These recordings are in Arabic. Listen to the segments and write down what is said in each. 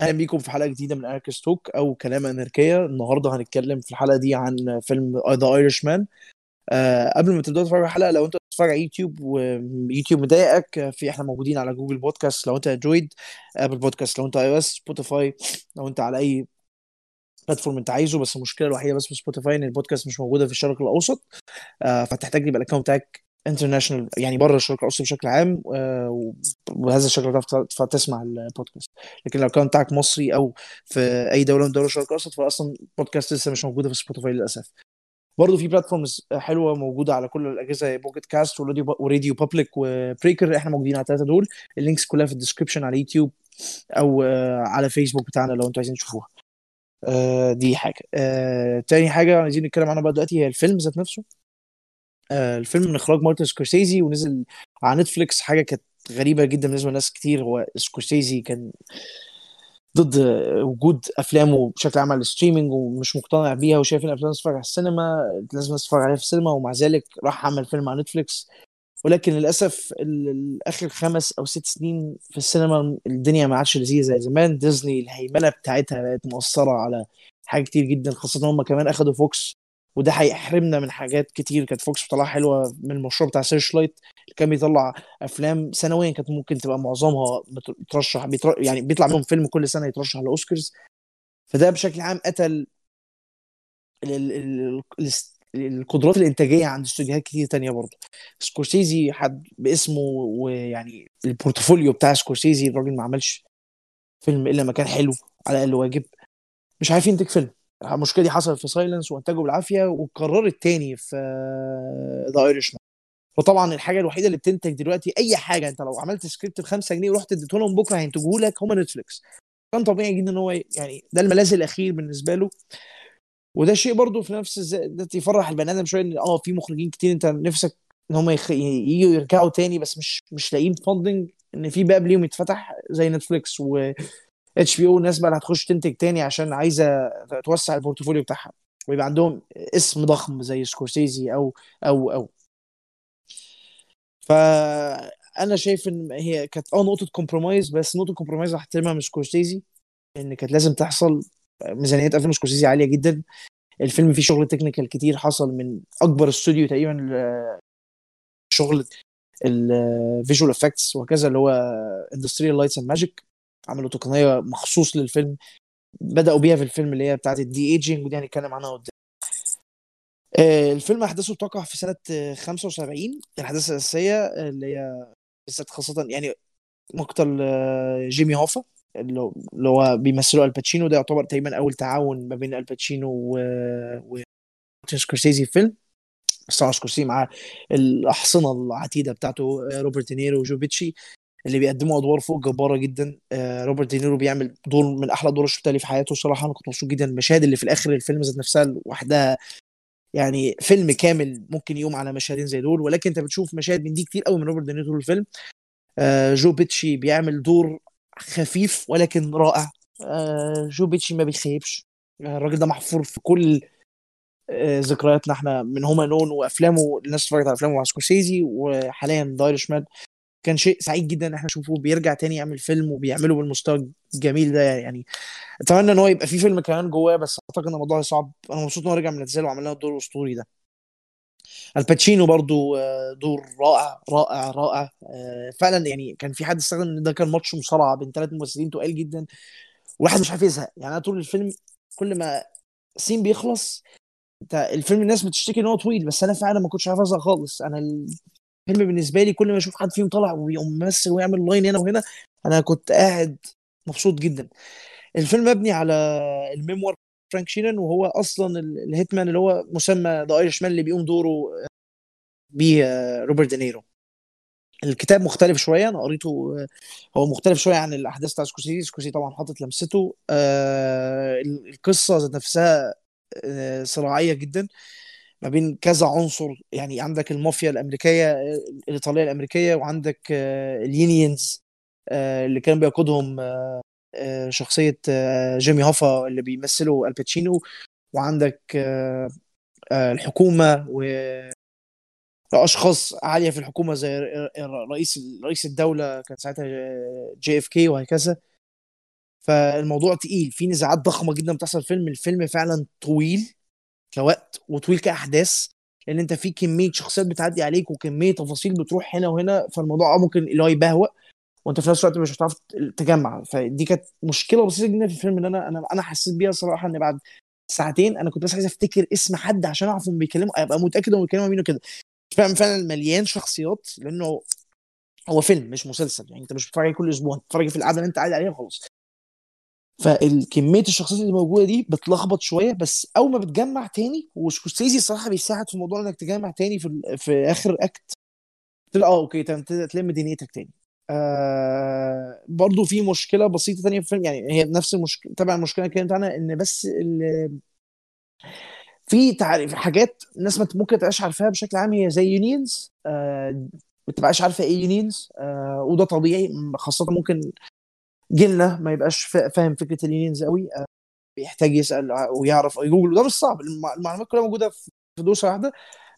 أهلا بيكم في حلقة جديدة من Anarchs Talk أو كلام اناركيه النهارده هنتكلم في الحلقة دي عن فيلم The Irishman قبل ما تبدأ تتفرج على الحلقة لو أنت بتتفرج على يوتيوب ويوتيوب مضايقك في إحنا موجودين على Google Podcast لو أنت Android Apple Podcast لو أنت iOS سبوتيفاي لو أنت على أي platform أنت عايزه. بس المشكلة الوحيدة بس في سبوتيفاي إن البودكاست مش موجودة في الشرق الأوسط. أه فتحتاج يبقى ال account بتاعك international يعني بره الشرق الأوسط بشكل عام آه، وبهذا الشكل تعرف تسمع البودكاست. لكن لو كان بتاعك مصري أو في أي دولة من دول الشرق الأوسط فأصلا البودكاست لسه مش موجودة في سبوتيفاي للأسف. برضه في platforms حلوة موجودة على كل الأجهزة Pocket Casts و Radio و RadioPublic و Breaker إحنا موجودين على الثلاثه دول. ال links كلها في ال description على يوتيوب أو آه، على فيسبوك بتاعنا لو أنتوا عايزين تشوفوها. آه، دي حاجة. تاني حاجة عايزين نتكلم عنها بقى دلوقتي هي الفيلم ذات نفسه. الفيلم من إخراج مارتن سكورسيزي ونزل على نتفليكس. حاجة كانت غريبة جدا بالنسبة لناس كتير. هو سكورسيزي كان ضد وجود أفلامه بشكل عام على ال streaming ومش مقتنع بيها وشايف إن الأفلام تتفرج على السينما لازم تتفرج عليها في السينما ومع ذلك راح عمل فيلم على نتفليكس. ولكن للأسف آخر خمس أو ست سنين في السينما الدنيا ما عادش لذيذة زي زمان. ديزني الهيمنة بتاعتها بقت مؤثرة على حاجات كتير جدا خاصة هم كمان أخدوا Fox وده هيحرمنا من حاجات كتير. كانت Fox بتطلع حلوة من المشروع بتاع Searchlight اللي كان بيطلع أفلام سنويا كانت ممكن تبقى معظمها بترشح بيتر... يعني بيطلع منهم فيلم كل سنة يترشح لأوسكارز. فده بشكل عام قتل ال... ال... ال... القدرات الإنتاجية عند استوديوهات كتير تانية برضه. سكورسيزي حد باسمه ويعني ال portfolio بتاع سكورسيزي الراجل ما عملش فيلم إلا ما كان حلو على الأقل واجب. مش عارف ينتج فيلم. المشكلة دي حصلت في Silence وانتجه بالعافية واتكررت تاني في The Irish وطبعا الحاجة الوحيدة اللي بتنتج دلوقتي أي حاجة أنت لو عملت سكريبت ب 5 جنيه ورحت اديته لهم بكرة هينتجوه لك هم Netflix كان طبيعي جدا إن هو يعني ده الملاذ الأخير بالنسبة له. وده شيء برضه في نفس ده يفرح البني آدم شوية إن آه في مخرجين كتير أنت نفسك إن هم يخ... يجوا يرجعوا تاني بس مش مش لاقيين funding إن في باب ليهم يتفتح زي Netflix و HBO الناس بقى هتخش تنتج تاني عشان عايزة توسع ال portfolio بتاعها. ويبقى عندهم اسم ضخم زي سكورسيزي أو أو أو. فأنا شايف إن هي كانت آه نقطة compromise بس نقطة compromise هحترمها من سكورسيزي إن كانت لازم تحصل ميزانية افلام سكورسيزي عالية جدا. الفيلم فيه شغل technical كتير حصل من أكبر استوديو تقريبا شغل ال visual effects وهكذا اللي هو Industrial Lights and Magic عملوا تقنية مخصوص للفيلم بدأوا بيها في الفيلم اللي هي بتاعت ال de-aging ودي هنتكلم عنها قدام. آه، الفيلم أحداثه بتقع في سنة 75 الأحداث الأساسية اللي هي بالذات خاصة يعني مقتل آه، جيمي هوفا اللي هو بيمثله آل باتشينو. ده يعتبر تقريبا أول تعاون ما بين آل باتشينو و, و... سكورسيزي في فيلم بس طبعا سكورسيزي معاه الأحصنة العتيدة بتاعته آه، روبرت دينيرو وجو بيتشي. اللي بيقدموا أدوار فوق جبارة جدا. آه روبرت دينيرو بيعمل دور من أحلى دور شفتها لي في حياته صراحة. أنا كنت مبسوط جدا. المشاهد اللي في الآخر الفيلم ذات نفسها لوحدها يعني فيلم كامل ممكن يقوم على مشهدين زي دول. ولكن أنت بتشوف مشاهد من دي كتير قوي من روبرت دينيرو طول الفيلم. آه جو بيتشي بيعمل دور خفيف ولكن رائع. آه جو بيتشي ما بيخيبش. الراجل ده محفور في كل ذكرياتنا. إحنا من Home Alone وأفلامه الناس اتفرجت على أفلامه مع سكورسيزي وحاليا The Irishman كان شيء سعيد جدا إن إحنا نشوفه بيرجع تاني يعمل فيلم وبيعمله بالمستوى الجميل ده يعني. أتمنى إن هو يبقى في فيلم كمان جواه بس أعتقد إن الموضوع صعب. أنا مبسوط إن هو رجع من الاعتزال وعمل لنا الدور الاسطوري ده. آل باتشينو برضو آه، دور رائع رائع رائع. آه، فعلا يعني كان في حد استخدم إن ده كان ماتش مصارعة بين ثلاث ممثلين تقال جدا. واحد مش عارف يزهق. يعني أنا طول الفيلم كل ما scene بيخلص أنت الفيلم الناس بتشتكي إن هو طويل بس أنا فعلا ما كنتش عارف أزهق خالص. أنا الفيلم بالنسبة لي كل ما أشوف حد فيهم طالع ويمثل ويعمل line هنا وهنا أنا كنت قاعد مبسوط جدا. الفيلم مبني على ال memoir فرانك شيران وهو أصلا ال hitman اللي هو مسمى The Irishman اللي بيقوم دوره بيه روبرت دينيرو. الكتاب مختلف شوية أنا قريته هو مختلف شوية عن الأحداث بتاع سكورسيزي سكورسيزي طبعا حاطط لمسته آه القصة ذات نفسها آه صراعية جدا. ما بين كذا عنصر يعني عندك المافيا الأمريكية الإيطالية الأمريكية وعندك آه، ال unions آه، اللي كان بيقودهم آه، شخصية جيمي هوفا اللي بيمثله آل باتشينو وعندك الحكومة و اشخاص عالية في الحكومة زي رئيس رئيس الدولة كان ساعتها JFK وهكذا. فالموضوع تقيل في نزاعات ضخمة جدا بتحصل في الفيلم الفيلم فعلا طويل. كوقت وطويل كأحداث لأن أنت في كمية شخصيات بتعدي عليك وكمية تفاصيل بتروح هنا وهنا فالموضوع ممكن اللي هو يبهوأ وأنت في نفس الوقت مش هتعرف تجمع. فدي كانت مشكلة بسيطة جدا في الفيلم إن أنا أنا أنا حسيت بيها صراحة إن بعد ساعتين أنا كنت بس عايز أفتكر اسم حد عشان أعرف هم بيكلموا أبقى متأكد هم بيكلموا مين وكده. فعلا فعلا مليان شخصيات لأنه هو فيلم مش مسلسل يعني أنت مش بتتفرج كل أسبوع بتتفرج في القعدة اللي أنت قاعد عليها وخلاص. فالكمية الشخصيات اللي موجودة دي بتلخبط شوية بس أول ما بتجمع تاني وسكورسيزي الصراحه بيساعد في موضوع إنك تجمع تاني في في آخر act تلاقي آه okay تلم دنيتك تاني. آه برضو في مشكلة بسيطة تانية في الفيلم يعني هي نفس المشكلة طبعا المشكلة اللي عنها إن بس في تعريف حاجات الناس ممكن تبقاش عارفاها بشكل عام هي زي unions آه ما تبقاش عارفة إيه unions آه وده طبيعي خاصة ممكن جيلنا ما يبقاش فاهم فكرة ال unions قوي آه بيحتاج يسأل ويعرف يجوجل وده مش صعب المعلومات كلها موجودة في دوسه واحدة.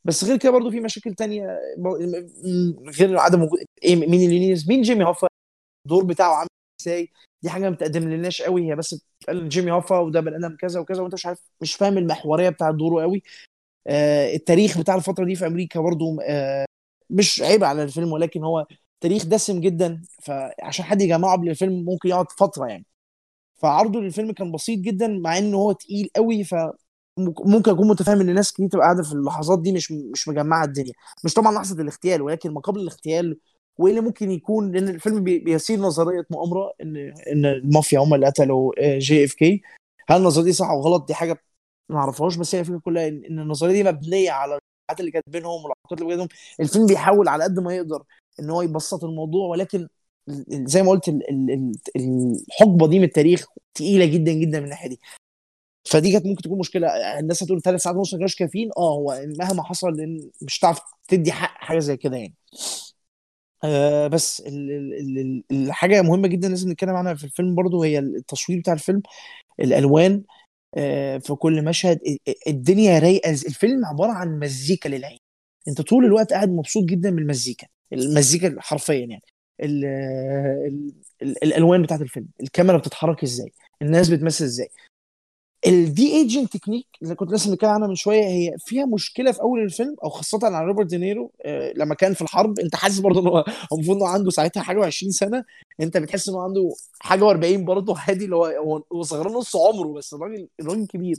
بس غير كده برضه في مشاكل تانية غير عدم وجود إيه مين ال unions مين جيمي هوفا؟ الدور بتاعه عامل إزاي؟ دي حاجة ما بتقدم لناش قوي هي بس جيمي هوفا وده بني آدم كذا وكذا وأنت مش عارف مش فاهم المحورية بتاع دوره قوي آه التاريخ بتاع الفترة دي في أمريكا برضه آه مش عيب على الفيلم ولكن هو تاريخ دسم جدا فعشان حد يجمعه قبل الفيلم ممكن يقعد فترة يعني. فعرضه للفيلم كان بسيط جدا مع إنه هو تقيل قوي ف ممكن أكون متفاهم إن ناس كتير تبقى قاعدة في اللحظات دي مش مش مجمعة الدنيا. مش طبعا لحظة الاغتيال ولكن ما قبل الاغتيال وإيه اللي ممكن يكون؟ لأن الفيلم بيسير نظرية مؤامرة إن إن المافيا هم اللي قتلوا JFK هل النظرية دي صح أو غلط؟ دي حاجة ما أعرفهاش بس هي الفكرة كلها إن النظرية دي مبنية على الحاجات اللي كانت بينهم والعلاقات اللي بينهم. الفيلم بيحاول على قد ما يقدر إن هو يبسط الموضوع ولكن زي ما قلت الحقبة دي من التاريخ تقيلة جدا جدا من الناحية دي. فدي كانت ممكن تكون مشكلة. الناس هتقول ثلاث ساعات ونص ما كانوش كافيين. آه هو مهما حصل لأن مش هتعرف تدي حق حاجة زي كده يعني. آه بس ال ال ال الحاجة مهمة جدا لازم نتكلم عنها في الفيلم برضو هي التصوير بتاع الفيلم الألوان آه في كل مشهد. الدنيا رايقة. الفيلم عبارة عن مزيكا للعين. أنت طول الوقت قاعد مبسوط جدا من المزيكا حرفيا يعني. ال ال ال الألوان بتاعت الفيلم الكاميرا بتتحرك إزاي الناس بتمثل إزاي. ال de-aging technique اللي كنت لسه بنتكلم عنها من شوية هي فيها مشكلة في أول الفيلم أو خاصة على روبرت دينيرو آه لما كان في الحرب. أنت حاسس برضه إن هو المفروض إنه عنده ساعتها حاجة و20 سنة. أنت بتحس إنه عنده حاجة و40 برضه عادي اللي هو هو صغير نص عمره بس الراجل الراجل كبير.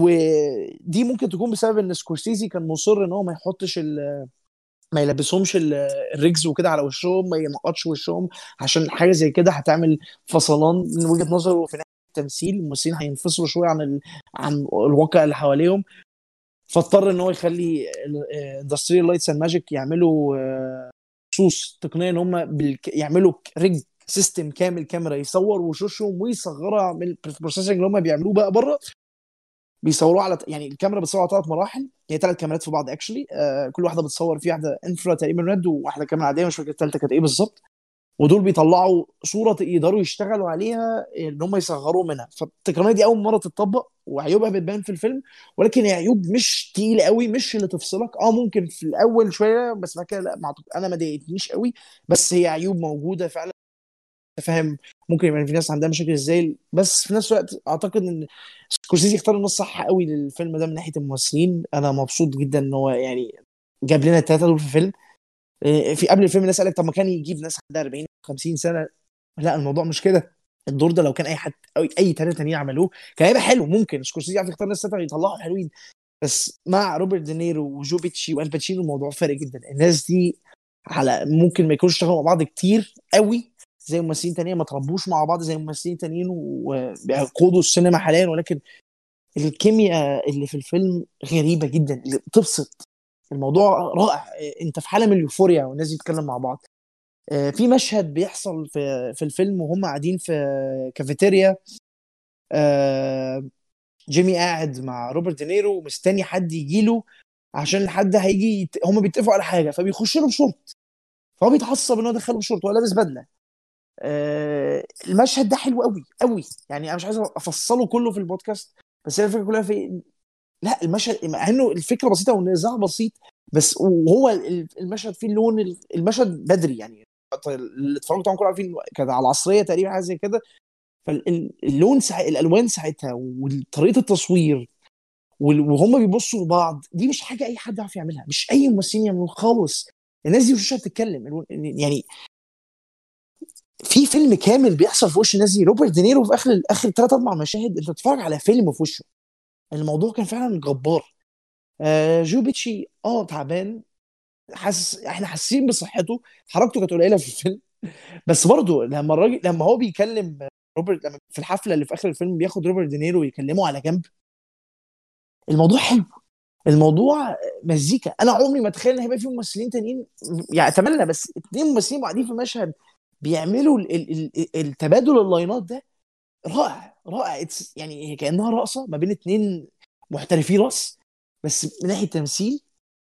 ودي ممكن تكون بسبب إن سكورسيزي كان مصر إن هو ما يحطش ما يلبسهمش الرجز وكده على وشهم ما ينقطش وشهم. عشان حاجة زي كده هتعمل فصلان من وجهة نظره في التمثيل. الممثلين هينفصلوا شوية عن ال... عن الواقع اللي حواليهم. فاضطر إن هو يخلي Industrial Light and Magic يعملوا خصوص تقنية إن هم بالك... يعملوا rig system كامل كاميرا يصور وشوشهم ويصغرها من ال processing اللي هم بيعملوه بقى بره. بيصوروه على يعني الكاميرا بتصور على ثلاث مراحل هي ثلاث كاميرات في بعض actually آه كل واحدة بتصور في واحدة infra تقريبا red وواحدة كاميرا عادية مش فاكر الثالثه كانت إيه بالظبط. ودول بيطلعوا صورة يقدروا يشتغلوا عليها إن هم يصغروا منها. فالتقنيه دي أول مرة تتطبق وعيوبها بتبان في الفيلم ولكن هي عيوب مش تقيلة قوي مش اللي تفصلك. آه ممكن في الأول شوية بس بعد كده لا أنا ما ضايقتنيش قوي بس هي عيوب موجودة فعلا. فاهم؟ ممكن يبقى في ناس عندها مشاكل إزاي؟ بس في نفس الوقت أعتقد إن سكورسيزي اختار النص صح قوي للفيلم ده من ناحية الممثلين. أنا مبسوط جدا إن هو يعني جاب لنا الثلاثه دول في الفيلم في قبل الفيلم الناس قالت طب ما كان يجيب ناس عندها 40 50 سنة. لا الموضوع مش كده. الدور ده لو كان أي حد أو أي ثلاثة تانيين عملوه كان هيبقى حلو. ممكن سكورسيزي يعرف يختار ناس ثلاثة يطلعوا حلوين. بس مع روبرت دينيرو وجو بيتشي وألباتشينو الموضوع فارق جدا. الناس دي على ممكن ما يكونوش اشتغلوا مع بعض كتير قوي زي ممثلين تانيين ما تربوش مع بعض زي ممثلين تانيين وبيقودوا السينما حاليا. ولكن الكيمياء اللي في الفيلم غريبة جدا اللي بتبسط. الموضوع رائع. انت في حاله من ال euphoria والناس بتتكلم مع بعض. في مشهد بيحصل في في الفيلم وهم قاعدين في كافيتيريا. جيمي قاعد مع روبرت دينيرو ومستني حد يجي له عشان حد هيجي. هم بيتفقوا على حاجة فبيخش له بشورت. فهو بيتعصب إن هو دخله بشورت وهو لابس بدلة. المشهد ده حلو قوي قوي. يعني أنا مش عايز أفصله كله في البودكاست بس هي الفكرة كلها في لا المشهد مع إنه الفكرة بسيطة والنزاع بسيط بس وهو المشهد فيه اللون المشهد بدري يعني. اللي اتفرجوا طبعا كلهم عارفين كان على العصرية تقريبا حاجة زي كده. فاللون ساع... الألوان ساعتها وطريقة التصوير وهم بيبصوا لبعض دي مش حاجة أي حد يعرف يعملها. مش أي ممثلين يعملوها خالص. الناس دي وشها بتتكلم يعني في فيلم كامل بيحصل في وش الناس دي روبرت دينيرو في آخر آخر ثلاث أربع مشاهد أنت بتتفرج على فيلم في وشه. الموضوع كان فعلا جبار. آه جو بيتشي آه تعبان. حاسس إحنا حاسين بصحته. حركته كانت قليلة في الفيلم. بس برضه لما الراجل لما هو بيكلم روبرت لما في الحفلة اللي في آخر الفيلم بياخد روبرت دينيرو ويكلمه على جنب. الموضوع حلو. الموضوع مزيكا. أنا عمري ما أتخيل إن هيبقى في ممثلين تانيين يعني أتمنى بس اتنين ممثلين قاعدين في مشهد بيعملوا ال ال ال التبادل ال lineات ده رائع رائع. يعني كأنها رقصة ما بين اتنين محترفين رقص بس من ناحية تمثيل.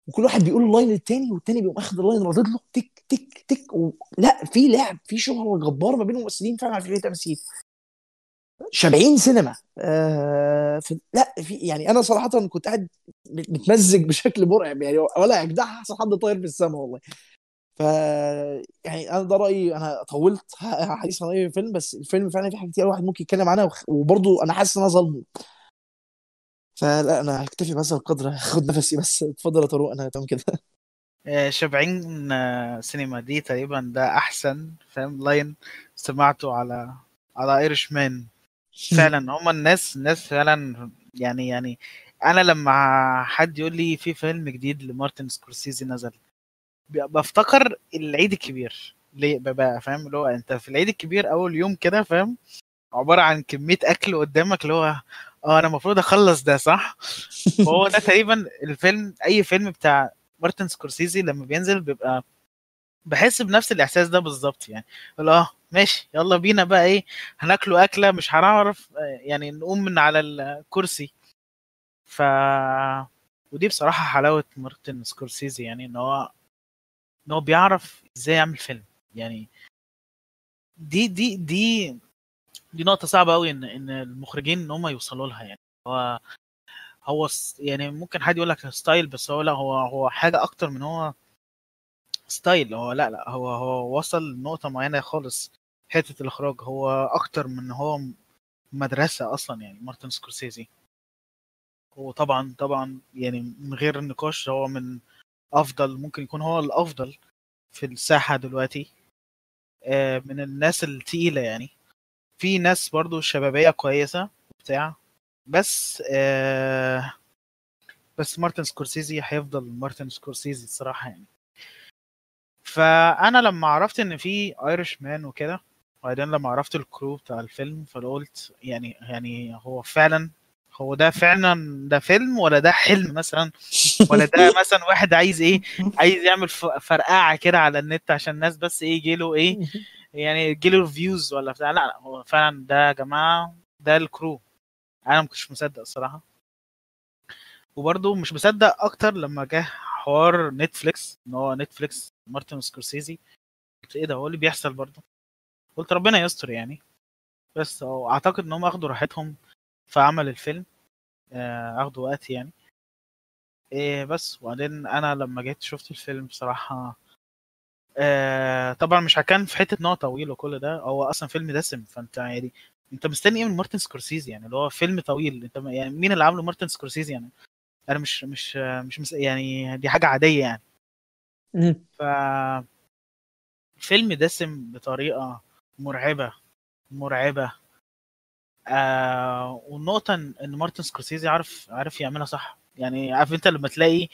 وكل واحد بيقول ال line للتاني والتاني بيقوم أخد اللاين ردد له تك تك تك. و... لا في لعب في شغل جبار ما بين الممثلين فعلا فكره تمثيل. شبعين سينما. آه في... لا في يعني أنا صراحة كنت قاعد متمزج بشكل مرعب يعني ولا اجدع احسن حد طاير في السما والله. ف يعني أنا ده رأيي. أنا طولت حديث عن أي فيلم بس الفيلم فعلا في حاجات كتير الواحد ممكن يتكلم عنها وبرضه أنا حاسس إن أنا ظلمه فلا أنا هكتفي بهذا القدر خد نفسي بس. اتفضل يا طارق. أنا تمام كده. آه، شبعين آه، سينما دي تقريبا ده أحسن فاهم؟ لاين سمعته على على ايرش مان فعلا هما الناس الناس فعلا يعني يعني أنا لما حد يقول لي في فيلم جديد لمارتن سكورسيزي نزل بفتكر العيد الكبير. ليه؟ ببقى فاهم؟ اللي هو انت في العيد الكبير أول يوم كده فاهم؟ عبارة عن كمية أكل قدامك اللي هو آه أنا المفروض أخلص ده صح؟ فهو ده تقريبا الفيلم أي فيلم بتاع مارتن سكورسيزي لما بينزل بيبقى بحس بنفس الإحساس ده بالظبط يعني. اللي آه ماشي يلا بينا بقى إيه هناكله أكلة مش هنعرف يعني نقوم من على الكرسي. ف ودي بصراحة حلاوة مارتن سكورسيزي يعني إن هو إن هو بيعرف إزاي يعمل فيلم. يعني دي دي دي دي نقطة صعبة قوي إن إن المخرجين إن هم يوصلوا لها يعني. هو هو يعني ممكن حد يقول لك style بس هو لأ هو هو حاجة أكتر من هو style هو لأ لأ هو هو وصل لنقطة معينة خالص. حتة الإخراج هو أكتر من هو مدرسة أصلا يعني مارتن سكورسيزي. هو طبعا طبعا يعني من غير نقاش هو من أفضل ممكن يكون هو الأفضل في الساحة دلوقتي. آه، من الناس التقيلة يعني. في ناس برضو شبابية كويسة وبتاع. بس آه بس مارتن سكورسيزي هيفضل مارتن سكورسيزي الصراحة يعني. فأنا لما عرفت إن في Irishman وكده وبعدين لما عرفت ال crew بتاع الفيلم فقلت يعني يعني هو فعلا هو ده فعلا ده فيلم ولا ده حلم مثلا؟ ولا ده مثلا واحد عايز إيه؟ عايز يعمل فرقعة كده على النت عشان الناس بس إيه يجيله إيه؟ يعني يجيله views ولا بتاع. لا لا هو فعلا ده يا جماعة ده ال crew أنا ما كنتش مصدق الصراحة. وبرضه مش مصدق أكتر لما جه حوار نتفليكس إن هو نتفليكس مارتن سكورسيزي. قلت إيه ده؟ هو اللي بيحصل برضه؟ قلت ربنا يستر يعني. بس أعتقد إن هم أخدوا راحتهم. في عمل الفيلم آه، اخدوا وقت يعني. إيه بس وبعدين أنا لما جيت شفت الفيلم بصراحة آه طبعا مش هكان في حتة إن هو طويل وكل ده هو أصلا فيلم دسم فأنت يعني أنت مستني إيه من مارتن سكورسيزي يعني؟ اللي هو فيلم طويل أنت يعني مين اللي عامله مارتن سكورسيزي يعني؟ أنا مش مش مش مس... يعني دي حاجة عادية يعني. ف فيلم دسم بطريقة مرعبة مرعبة. آه والنقطه ان إن مارتن سكورسيزي عارف عارف يعملها صح. يعني عارف أنت لما تلاقي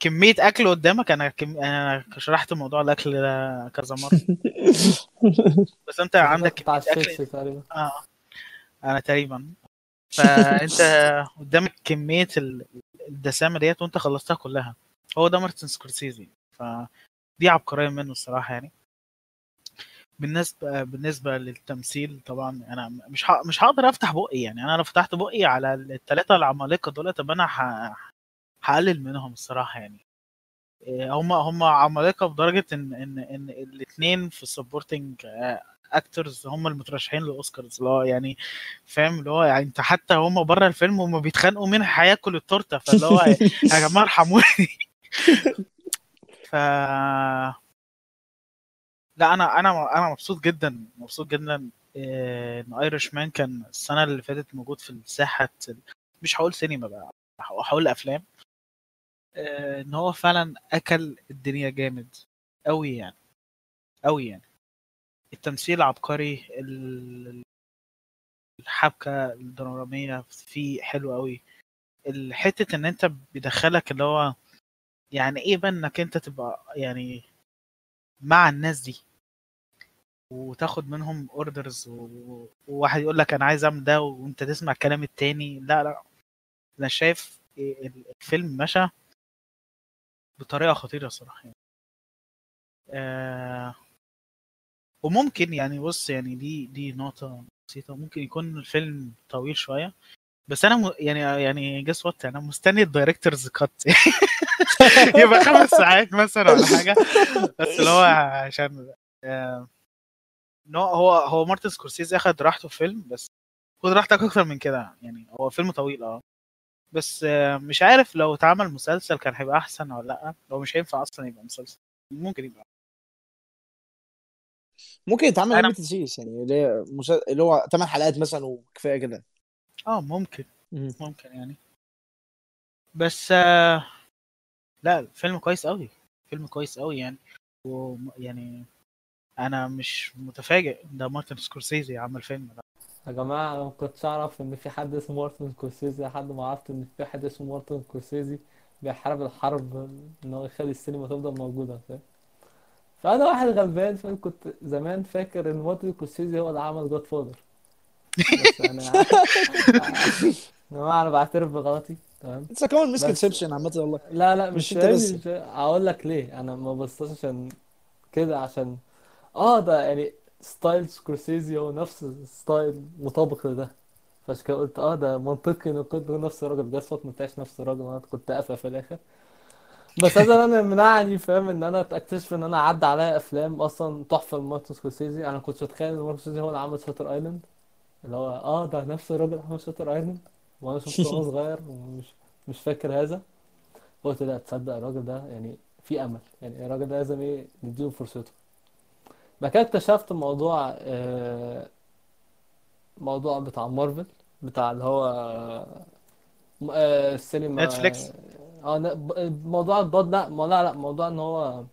كمية أكل قدامك أنا كم... أنا شرحت موضوع الأكل ده كذا مرة. بس أنت عندك كميه أكل تقريبا. آه. أنا تقريبا. فأنت قدامك كمية ال- الدسامة ديت وأنت خلصتها كلها. هو ده مارتن سكورسيزي. فدي عبقرية منه الصراحة يعني. بالنسبة بالنسبة للتمثيل طبعا أنا مش ه... مش هقدر أفتح بقي يعني. أنا لو فتحت بقي على الثلاثه العمالقة دول طب أنا ه... هقلل منهم الصراحة يعني. هم هم عمالقة بدرجة إن إن إن الاثنين في ال supporting actors هم المترشحين للأوسكارز. اللي هو يعني فاهم؟ اللي هو يعني أنت حتى هم بره الفيلم هم بيتخانقوا مين هياكل التورتة. فاللي هو يا جماعة ارحموني. ف لا أنا أنا أنا مبسوط جدا مبسوط جدا آه، إن ايرش مان كان السنة اللي فاتت موجود في الساحة مش هقول سينما بقى هقول أفلام. آه، إن هو فعلا أكل الدنيا جامد قوي يعني قوي يعني. التمثيل عبقري ال- الحبكة الدرامية فيه حلو قوي الحته إن أنت بيدخلك اللي هو يعني إيه بقى إنك أنت تبقى يعني مع الناس دي. وتاخد منهم اوردرز وواحد يقول لك أنا عايز أعمل ده وأنت تسمع الكلام التاني. لا لا. أنا شايف الفيلم مشى بطريقة خطيرة صراحة يعني. آه وممكن يعني بص يعني دي دي نقطة بسيطة. ممكن يكون الفيلم طويل شوية. بس أنا م... يعني يعني guess what أنا مستني ال director's cut يبقى خمس ساعات مثلا ولا حاجة. بس اللي هو عشان آه... no هو هو مارتن سكورسيزي أخد راحته في فيلم بس خد راحتك أكتر من كده. يعني هو فيلم طويل آه. بس آه مش عارف لو اتعمل مسلسل كان هيبقى أحسن ولا لأ. لو مش هينفع أصلا يبقى مسلسل. ممكن يبقى. ممكن يتعمل limited series يعني. اللي هو 8 حلقات مثلا وكفاية كده. آه ممكن ممكن يعني. بس آه لا فيلم كويس قوي فيلم كويس قوي يعني. ويعني أنا مش متفاجئ ده مارتن سكورسيزي عمل فيلم ده. يا جماعة أنا ما كنتش أعرف إن في حد اسمه مارتن سكورسيزي لحد ما عرفت إن في حد اسمه مارتن سكورسيزي بيحارب الحرب إن هو يخلي السينما تفضل موجودة فاهم؟ فأنا واحد غلبان فاهم كنت زمان فاكر إن مارتن سكورسيزي هو اللي عمل Godfather بس أنا يا جماعة أنا بعترف بغلطي تمام؟ it's common misconception عامة والله. لا لا مش مش, مش هقول لك ليه. أنا ما بصيتش عشان كده عشان آه ده يعني ستايل سكورسيزي هو نفس ستايل مطابق لده. فعشان كده قلت آه ده منطقي ان يكون نفس الراجل. just ما طلعش نفس الراجل. أنا كنت قافله في الآخر. بس هذا أنا منعني فاهم؟ إن أنا أكتشف إن أنا عدى عليا أفلام أصلا تحفة لمارتن سكورسيزي. أنا كنت متخيل إن مارتن سكورسيزي هو اللي عمل Shutter Island اللي هو آه ده نفس الراجل عمل Shutter Island وأنا شفته وأنا صغير ومش مش فاكر هذا. قلت لا تصدق الراجل ده يعني في أمل يعني الراجل ده لازم إيه نديله فرصته. بعد كده اكتشفت موضوع آه موضوع بتاع مارفل بتاع اللي هو آه السينما. Netflix؟ آه موضوع الضاد لا لا لا موضوع إن هو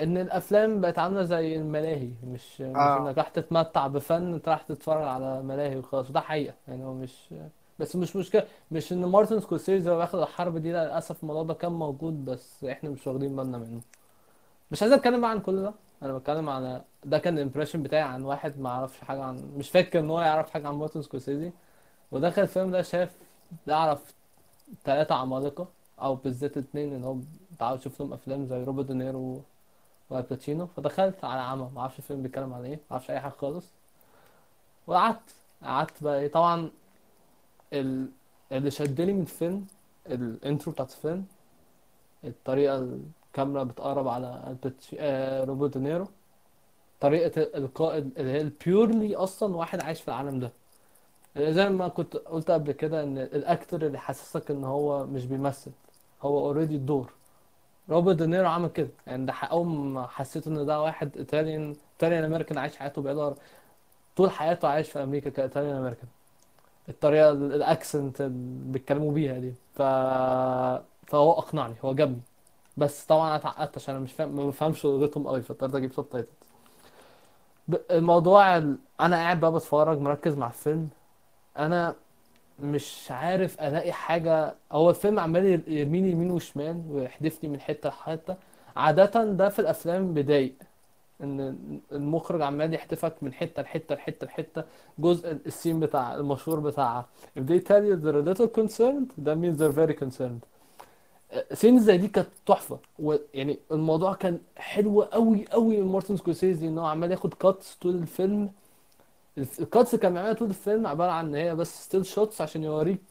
إن الأفلام بقت عاملة زي الملاهي مش مش آه. إنك راح تتمتع بفن انت راح تتفرج على ملاهي وخلاص وده حقيقة يعني هو مش بس مش مشكلة مش إن مارتن سكورسيزي هو واخد الحرب دي لا للأسف الموضوع ده كان موجود بس إحنا مش واخدين بالنا منه مش عايز أتكلم عن كل ده أنا بتكلم على ده كان ال impression بتاعي عن واحد ما يعرفش حاجة عن مش فاكر إن هو يعرف حاجة عن مارتن سكورسيزي ودخل الفيلم ده شاف يعرف ثلاثة عمالقة أو بالذات اتنين إن هو متعود أشوف لهم أفلام زي روبرت دينيرو وآل باتشينو. فدخلت على عمى. معرفش الفيلم بيتكلم عن إيه. معرفش أي حاجة خالص. وقعدت. قعدت بقى إيه. طبعا ال... اللي شدني من الفيلم ال intro بتاعت الفيلم الطريقة الكاميرا بتقرب على الباتش... آه روبرت دينيرو. طريقة القعدة اللي هي ال purely أصلا واحد عايش في العالم ده. زي ما كنت قلت قبل كده إن ال actor اللي حسسك إن هو مش بيمثل هو already الدور. روبرت دينيرو عمل كده. يعني ده اول ما حسيت إن ده واحد Italian Italian American عايش حياته بيقدر طول حياته عايش في أمريكا ك Italian American. الطريقة ال accent اللي بيتكلموا بيها دي. ف فهو أقنعني هو جابني. بس طبعا أنا اتعقدت عشان أنا مش فاهم ما بفهمش لغتهم قوي فاضطريت أجيب subtitles. الموضوع ال... أنا قاعد بقى بتفرج مركز مع الفيلم. أنا مش عارف ألاقي حاجة. هو الفيلم عمال يرميني يمين وشمال ويحدفني من حتة لحتة. عادة ده في الأفلام بيضايق. إن المخرج عمال يحدفك من حتة لحتة لحتة لحتة. جزء ال scene بتاع المشهور بتاع if they tell you they're a little concerned that means they're very concerned. scene زي دي كانت تحفة. ويعني الموضوع كان حلو قوي قوي من مارتن سكورسيزي إن هو عمال ياخد cuts طول الفيلم. ال cuts كان بيعملها طول الفيلم عبارة عن إن هي بس still shots عشان يوريك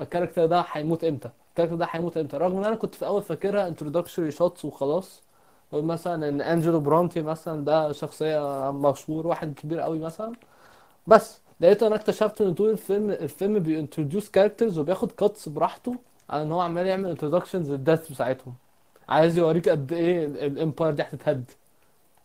ال character ده هيموت إمتى. ال character ده هيموت إمتى. رغم إن أنا كنت في الأول فاكرها introductory shots وخلاص. مثلا إن أنجلو برونو مثلا ده شخصية مشهور واحد كبير قوي مثلا. بس لقيت أنا اكتشفت إن طول الفيلم الفيلم بي introduce characters وبياخد cuts براحته على إن هو عمال يعمل introductions لل death بتاعتهم. عايز يوريك قد إيه ال empire دي هتتهد.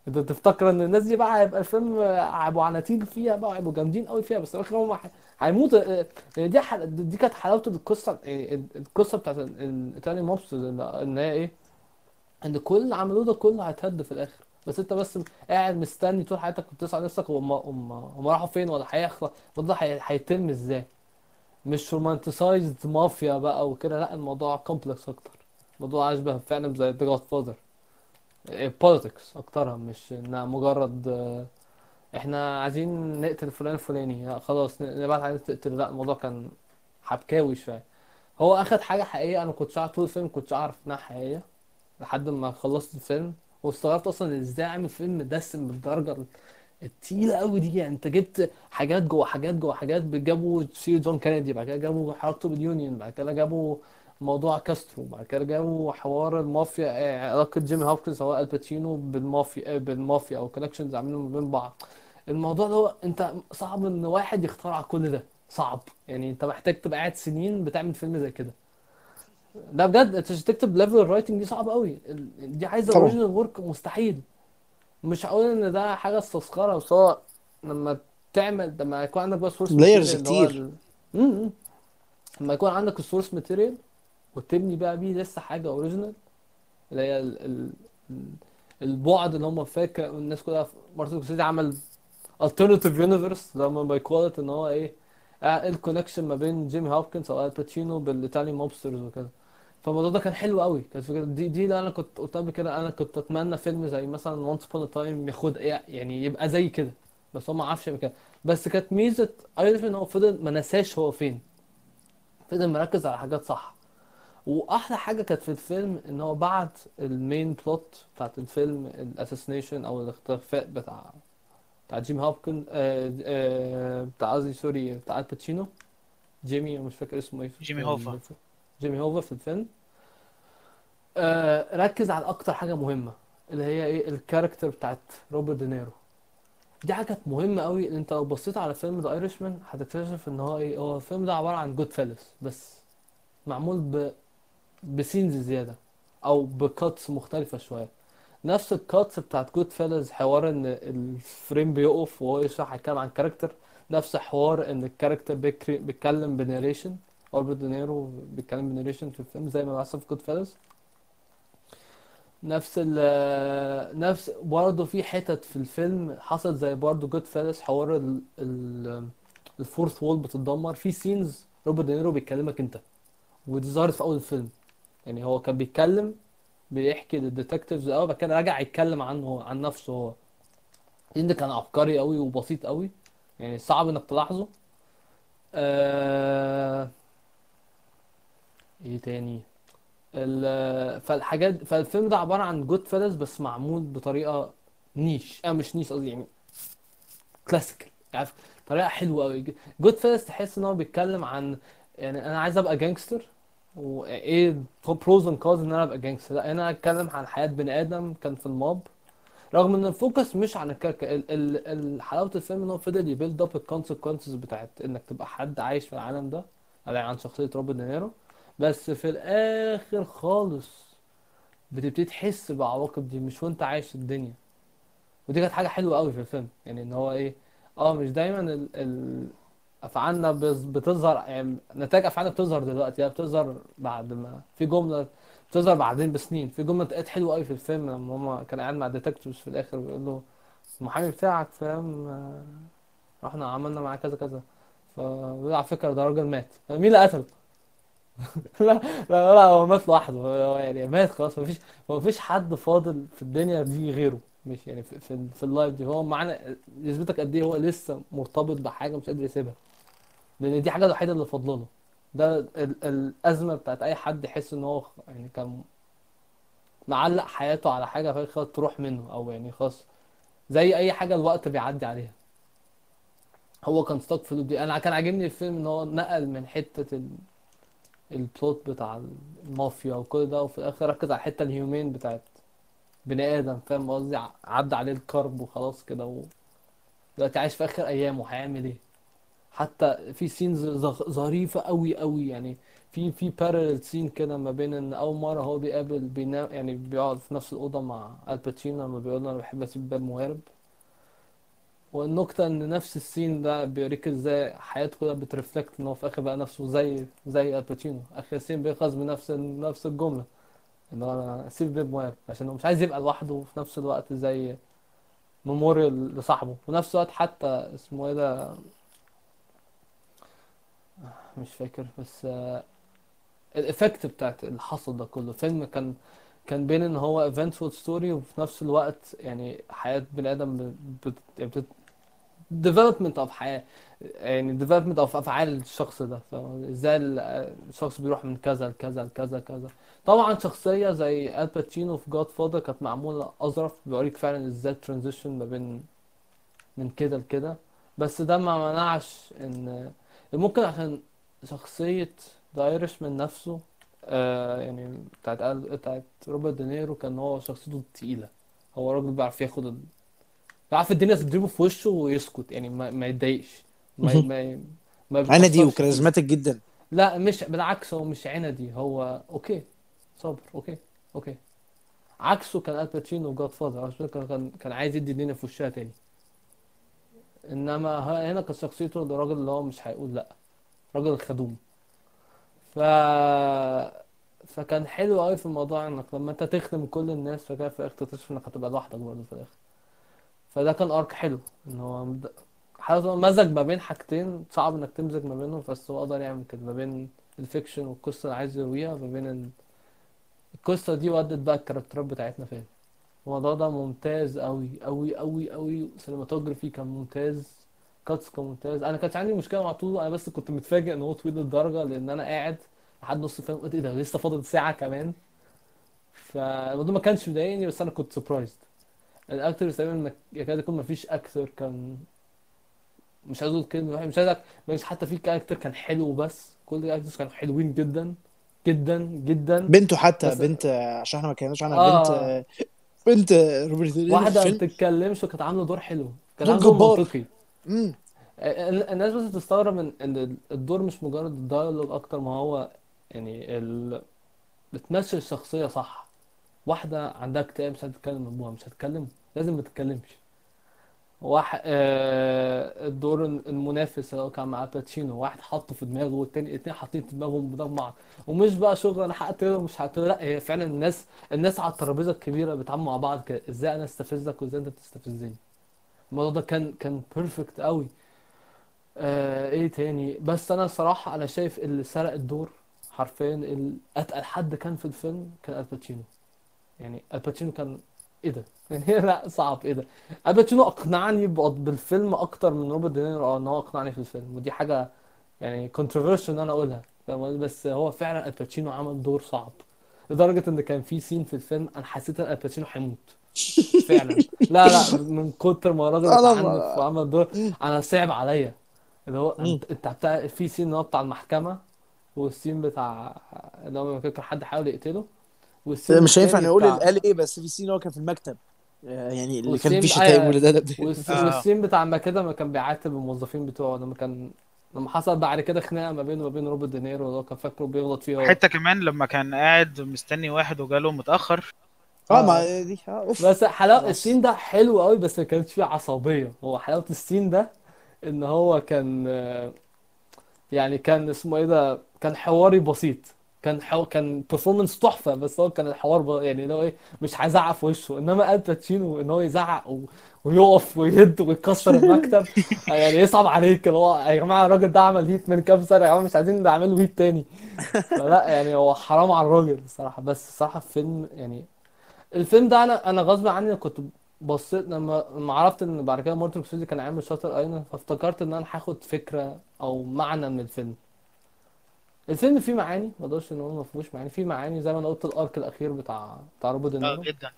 انت تفتكر ان الناس دي بقى هيبقى الفيلم هيبقوا عناتيل فيها بقى هيبقوا جامدين قوي فيها بس في الآخر هم هيموتوا آه، دي حل... دي كانت حلاوه القصة آه، القصة بتاعت ال- الإيطالي mobs ان هي إيه؟ إن كل اللي عملوه ده كله هيتهد في الآخر. بس أنت بس قاعد مستني طول حياتك وبتسأل نفسك هم هم راحوا فين ولا هيخلص؟ هي- هيتم إزاي؟ مش romanticized mafia بقى وكده لأ الموضوع complex أكتر. الموضوع أشبه فعلا زي The Godfather politics أكترها مش إنها مجرد آه، إحنا عايزين نقتل فلان الفلاني. لا خلاص نبعت عايز تقتل لا الموضوع كان حبكاوي شوية. هو أخد حاجة حقيقية. أنا كنتش عارف طول الفيلم كنتش اعرف إنها حقيقية لحد ما خلصت الفيلم. واستغربت أصلا إزاي عامل فيلم دسم بالدرجة التقيلة قوي دي. يعني أنت جبت حاجات جوه حاجات جوه حاجات جابوا سيرة جون كينيدي بعد كده جابوا حركته بال union بعد كده جابوا موضوع كاسترو بعد كده جابوا حوار المافيا آه، علاقة جيمي هوبكنز هو الباتشينو بالمافيا آه، بالمافيا أو connections عاملينهم ما بين بعض. الموضوع ده هو أنت صعب إن واحد يخترع كل ده. صعب. يعني أنت محتاج تبقى قاعد سنين بتعمل فيلم زي كده. ده بجد أنت عشان تكتب level ال writing دي صعبة قوي ال- دي عايزة طبعا. original work مستحيل. مش هقول إن ده حاجة استذكاره بس هو لما تعمل لما يكون عندك بقى source لايرز ماتيريال اللي هو كتير. ال... م- م. لما يكون عندك ال source material وتبني بقى بيه لسه حاجة original اللي هي ال... ال... ال- البعد اللي هم فاكر الناس كلها مارتن سكورسيزي عمل alternative universe لما بيكوالت إن هو إيه آه، ال connection ما بين جيمي هوبكنز أو الباتشينو بالايطالي mobsters وكده. فالموضوع ده كان حلو قوي. كانت فكرة دي دي اللي أنا كنت قلت قبل كده. أنا كنت أتمنى فيلم زي مثلا Once a Time ياخد يعني يبقى زي كده. بس هو ما عرفش يعمل كده. بس كانت ميزة Irish إن هو فضل ما نساش هو فين. فضل مركز على حاجات صح. وأحلى حاجة كانت في الفيلم إن هو بعد ال main plot بتاعت الفيلم ال assassination أو الاختفاء بتاع بتاع جيمي هوبكن آه آه بتاع قصدي sorry بتاع الباتشينو جيمي مش فاكر اسمه إيه في جيمي هوفا جيمي هوفا في الفيلم. آه ركز على أكتر حاجة مهمة اللي هي إيه؟ ال character بتاعت روبرت دينيرو. دي حاجة كانت مهمة قوي أنت لو بصيت على فيلم The Irishman هتكتشف إن هو إيه؟ هو الفيلم ده عبارة عن Goodfellas بس. معمول ب ب scenes زيادة أو ب cuts مختلفة شوية. نفس ال cuts بتاعت Goodfellas حوار إن ال frame بيقف وهو يشرح هيتكلم عن character نفس حوار إن ال character بيكري- بيتكلم ب narration روبرت دينيرو بيتكلم ب narration في الفيلم زي ما بيحصل في Goodfellas نفس ال نفس برضه في حتت في الفيلم حصلت زي برضه Goodfellas حوار ال ال ال fourth wall بتتدمر. في scenes روبرت دينيرو بيكلمك أنت ودي ظهرت في أول الفيلم. يعني هو كان بيتكلم بيحكي لل detectives الأول بعد كده رجع يتكلم عنه عن نفسه هو. ده كان عبقري قوي وبسيط قوي يعني صعب إنك تلاحظه. آه... إيه تاني؟ ال... فالحاجات فالفيلم ده عبارة عن Goodfellas بس معمول بطريقة niche. آه مش niche قصدي يعني classical عارف؟ طريقة حلوة قوي. Goodfellas تحس إن هو بيتكلم عن يعني أنا عايز أبقى gangster وإيه pros and cons إن أنا أبقى gangster لأ أنا أتكلم عن حياة بني آدم كان في ال mob رغم إن ال focus مش عن ال character ال ال ال حلاوة الفيلم إن هو فضل ي build up ال consequences بتاعت إنك تبقى حد عايش في العالم ده يعني عن شخصية روبرت دينيرو. بس في الآخر خالص بتبتدي تحس بعواقب دي مش وأنت عايش الدنيا. ودي كانت حاجة حلوة قوي في الفيلم. يعني إن هو إيه آه مش دايما ال ال أفعالنا بتظهر يعني نتائج أفعالنا بتظهر دلوقتي لا بتظهر بعد ما في جملة بتظهر بعدين بسنين. في جملة اتقالت حلوة قوي في الفيلم لما هما كان قاعد مع detectives في الآخر بيقول له المحامي بتاعك فاهم آه، رحنا عملنا معاه كذا كذا. فبيقول على فكرة ده راجل مات. مين اللي قتله؟ لا لا لا هو مات لوحده. هو يعني مات خلاص مفيش مفيش حد فاضل في الدنيا دي غيره. مش يعني في في, في اللايف دي. هو معانا يثبتك قد إيه؟ هو لسه مرتبط بحاجة مش قادر يسيبها. لأن دي حاجة الوحيدة اللي فاضلة له. ده ال- الأزمة بتاعت أي حد يحس إن هو يعني كان معلق حياته على حاجة فهي خلاص تروح منه أو يعني خلاص زي أي حاجة الوقت بيعدي عليها. هو كان stuck في دي. أنا كان عاجبني الفيلم إن هو نقل من حتة ال... ال plot بتاع المافيا وكل ده وفي الآخر ركز على الحتة ال human بتاعت بني آدم فاهم قصدي؟ عدى عليه الكرب وخلاص كده و... دلوقتي عايش في آخر أيامه هيعمل إيه؟ حتى في scenes ظريفة قوي قوي يعني. في في parallel scene كده ما بين إن أول مرة هو بيقابل بينام يعني بيقعد في نفس الأوضة مع الباتشينو لما بيقول له أنا بحب أسيب باب موارب والنكتة إن نفس ال scene ده بيوريك إزاي حياته كلها بت reflect إن هو في الآخر بقى نفسه زي زي الباتشينو آخر ال scene بيخلص بنفس نفس الجملة. إن هو أنا أسيب باب موارب عشان هو مش عايز يبقى لوحده وفي نفس الوقت زي memorial لصاحبه. وفي نفس الوقت حتى اسمه إيه ده مش فاكر بس آه، ال effect بتاعت اللي حصل ده كله. فيلم كان كان بين إن هو eventful story وفي نفس الوقت يعني حياة بني آدم بت... يعني of حياة يعني development of أفعال الشخص ده؟ إزاي ال- الشخص بيروح من كذا لكذا لكذا كذا. طبعا شخصية زي الباتشينو في Godfather كانت معمولة أظرف بيوريك فعلا إزاي ال transition ما بين من كده لكده. بس ده ما منعش إن ممكن عشان شخصية The Irishman نفسه آه يعني بتاعت أل- بتاعت روبرت دينيرو كان هو شخصيته تقيلة هو راجل بيعرف ياخد ال... بيعرف الدنيا تضربه في وشه ويسكت يعني ما, ما يتضايقش. ما. ما ما عندي بيتأثرش و charismatic جدا. لا مش بالعكس هو مش عندي هو okay صبر okay okay. عكسه كان الباتشينو Godfather عشان كده كان كان عايز يدي الدنيا في وشها تاني. إنما ه- هنا كانت شخصيته الراجل اللي هو مش هيقول لأ. راجل خدوم ف فكان حلو قوي في الموضوع إنك لما أنت تخدم كل الناس فكده في الآخر تكتشف إنك هتبقى لوحدك برضه في الآخر. فده كان arc حلو إن هو مد- حاجة مزج ما بين حاجتين صعب إنك تمزج ما بينهم بس هو قدر يعمل كده ما بين ال fiction والقصة اللي عايز يرويها ما بين ال- القصة دي ودت بقى ال character ات بتاعتنا فين. الموضوع ده ممتاز قوي قوي قوي قوي cinematography كان ممتاز. cuts كان ممتاز أنا كانت عندي مشكلة مع طوله أنا بس كنت متفاجئ إن هو طويل للدرجة لأن أنا قاعد لحد نص الفيلم. قلت إيه ده؟ لسه فاضل ساعة كمان. فالموضوع ما كانش مضايقني بس أنا كنت surprised ال actor تقريبا يكاد يكون ما فيش actor كان مش عايز أقول كلمة مش عايز مش حتى في character كان حلو بس كل ال actors كانوا حلوين جدا جدا جدا. بنته حتى بس بنت عشان إحنا ما كناش عنها بنت آه. بنت روبرت واحدة ما بتتكلمش وكانت عاملة دور حلو. كان عاملة دور منطقي. امم ال- الناس بس تستغرب من إن الدور مش مجرد ال dialogue أكتر ما هو يعني ال... بتمثل الشخصية صح. واحدة عندها اكتئاب مش هتتكلم ابوها مش هتتكلم لازم ما تتكلمش. واحد آه الدور المنافس اللي هو كان مع باتشينو واحد حاطه في دماغه والتاني اتنين حاطين في دماغهم بدماغ بعض. ومش بقى شغل أنا هقتله ومش هقتله لا هي فعلا الناس الناس على الترابيزة الكبيرة بيتعاملوا مع بعض كده. إزاي أنا أستفزك وإزاي أنت بتستفزني؟ الموضوع ده كان كان perfect قوي. آه إيه تاني؟ بس أنا صراحة أنا شايف اللي سرق الدور حرفيا أتقل حد كان في الفيلم كان الباتشينو يعني الباتشينو كان إيه ده؟ يعني لا صعب. إيه ده؟ الباتشينو أقنعني بالفيلم أكتر من روبرت دينيرو أو إن هو أقنعني في الفيلم. ودي حاجة يعني controversial إن أنا أقولها فاهم؟ قصدي؟ بس هو فعلا الباتشينو عمل دور صعب. لدرجة إن كان في scene في الفيلم أنا حسيت إن الباتشينو هيموت. فعلا. لا لا من كتر ما الراجل اتعنف وعمل دور. أنا صعب عليا. اللي هو. انت بتاع في scene اللي هو بتاع المحكمة وال scene بتاع اللي هو كان حد حاول يقتله وال scene مش هينفع نقول بتاع قال إيه بس في scene هو كان في المكتب. آه، يعني اللي كان وال scene فيه شتايم والادب ده آه. وال scene بتاع ما كده ما كان بيعاتب الموظفين بتوعه لما كان لما حصل بعد كده خناقة ما بينه وبين روبرت دينيرو اللي هو كان فاكره بيغلط فيه هو. حتة كمان لما كان قاعد مستني واحد وجاله متأخر آه آه. ما دي آه اوف. بس خلاص ال scene ده حلو قوي بس ما كانش فيه عصبية. هو حلاوة ال scene ده إن هو كان يعني كان اسمه إيه ده كان حواري بسيط. كان حو... كان performance تحفة بس هو كان الحوار ب... يعني اللي هو إيه مش هيزعق في وشه. إنما الباتشينو إن هو يزعق و... ويقف ويهد ويكسر المكتب يعني يصعب عليك. اللي هو يا جماعة الراجل ده عمل hate من كام سنة يا جماعة مش عايزين نعمله hate تاني. فلا يعني هو حرام على الراجل الصراحة. بس الصراحة الفيلم يعني الفيلم ده أنا أنا غصب عني كنت بصيت لما لما عرفت إن بعد كده مارتن سكورسيزي كان عامل Shutter Island فافتكرت إن أنا هاخد فكرة أو معنى من الفيلم. الفيلم فيه معاني ما أقدرش ان هو ما فيهوش معاني فيه معاني زي ما أنا قلت ال arc الأخير بتاع بتاع روبرت آه دينيرو. جدا.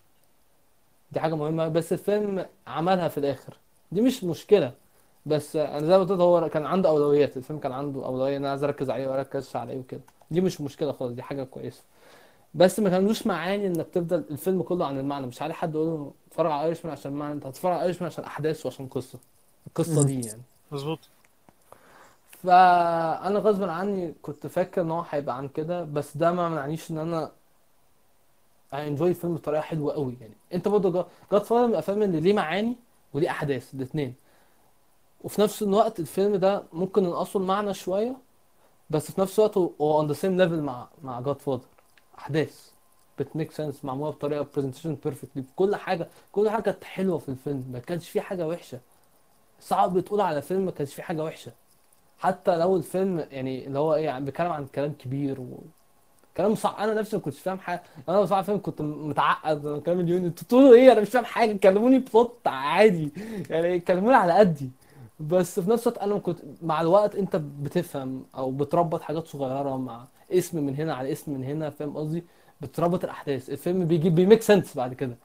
دي حاجة مهمة بس الفيلم عملها في الآخر. دي مش مشكلة بس أنا زي ما قلت هو كان عنده أولويات الفيلم كان عنده أولوية إن أنا عايز أركز عليه واركز عليه وكده. دي مش مشكلة خالص دي حاجة كويسة. بس ما كانوش معاني إنك تفضل الفيلم كله عن المعنى. مش علي حد يقول له اتفرج على ايرشمان عشان معنى أنت هتتفرج على ايرشمان عشان احداث وعشان قصة القصة. دي يعني. مظبوط. فأنا غصب عني كنت فاكر إن هو هيبقى عن كده بس ده ما منعنيش إن أنا انجوي الفيلم بطريقة حلوة قوي يعني. أنت برضه جاد فاذر من الأفلام اللي ليه معاني وليه أحداث الاثنين وفي نفس الوقت الفيلم ده ممكن ننقصه المعنى شوية بس في نفس الوقت هو on the same level مع مع Godfather. أحداث بت make sense معمولة بطريقة presentation perfectly كل حاجة كل حاجة كانت حلوة في الفيلم. ما كانش فيه حاجة وحشة. صعب تقول على فيلم ما كانش فيه حاجة وحشة. حتى لو الفيلم يعني اللي هو إيه يعني بيتكلم عن كلام كبير و... كلام صعب. أنا نفسي ما كنتش فاهم حاجة. أنا بصراحه فيلم كنت متعقد. أنا كلام اليوني. أنتوا بتقولوا إيه؟ أنا مش فاهم حاجة. كلموني بصوت عادي. يعني كلموني على قدي. بس في نفس الوقت أنا كنت مع الوقت أنت بتفهم أو بتربط حاجات صغيرة مع اسم من هنا على اسم من هنا فاهم قصدي؟ بتربط الأحداث الفيلم بيجيب بي make sense بعد كده.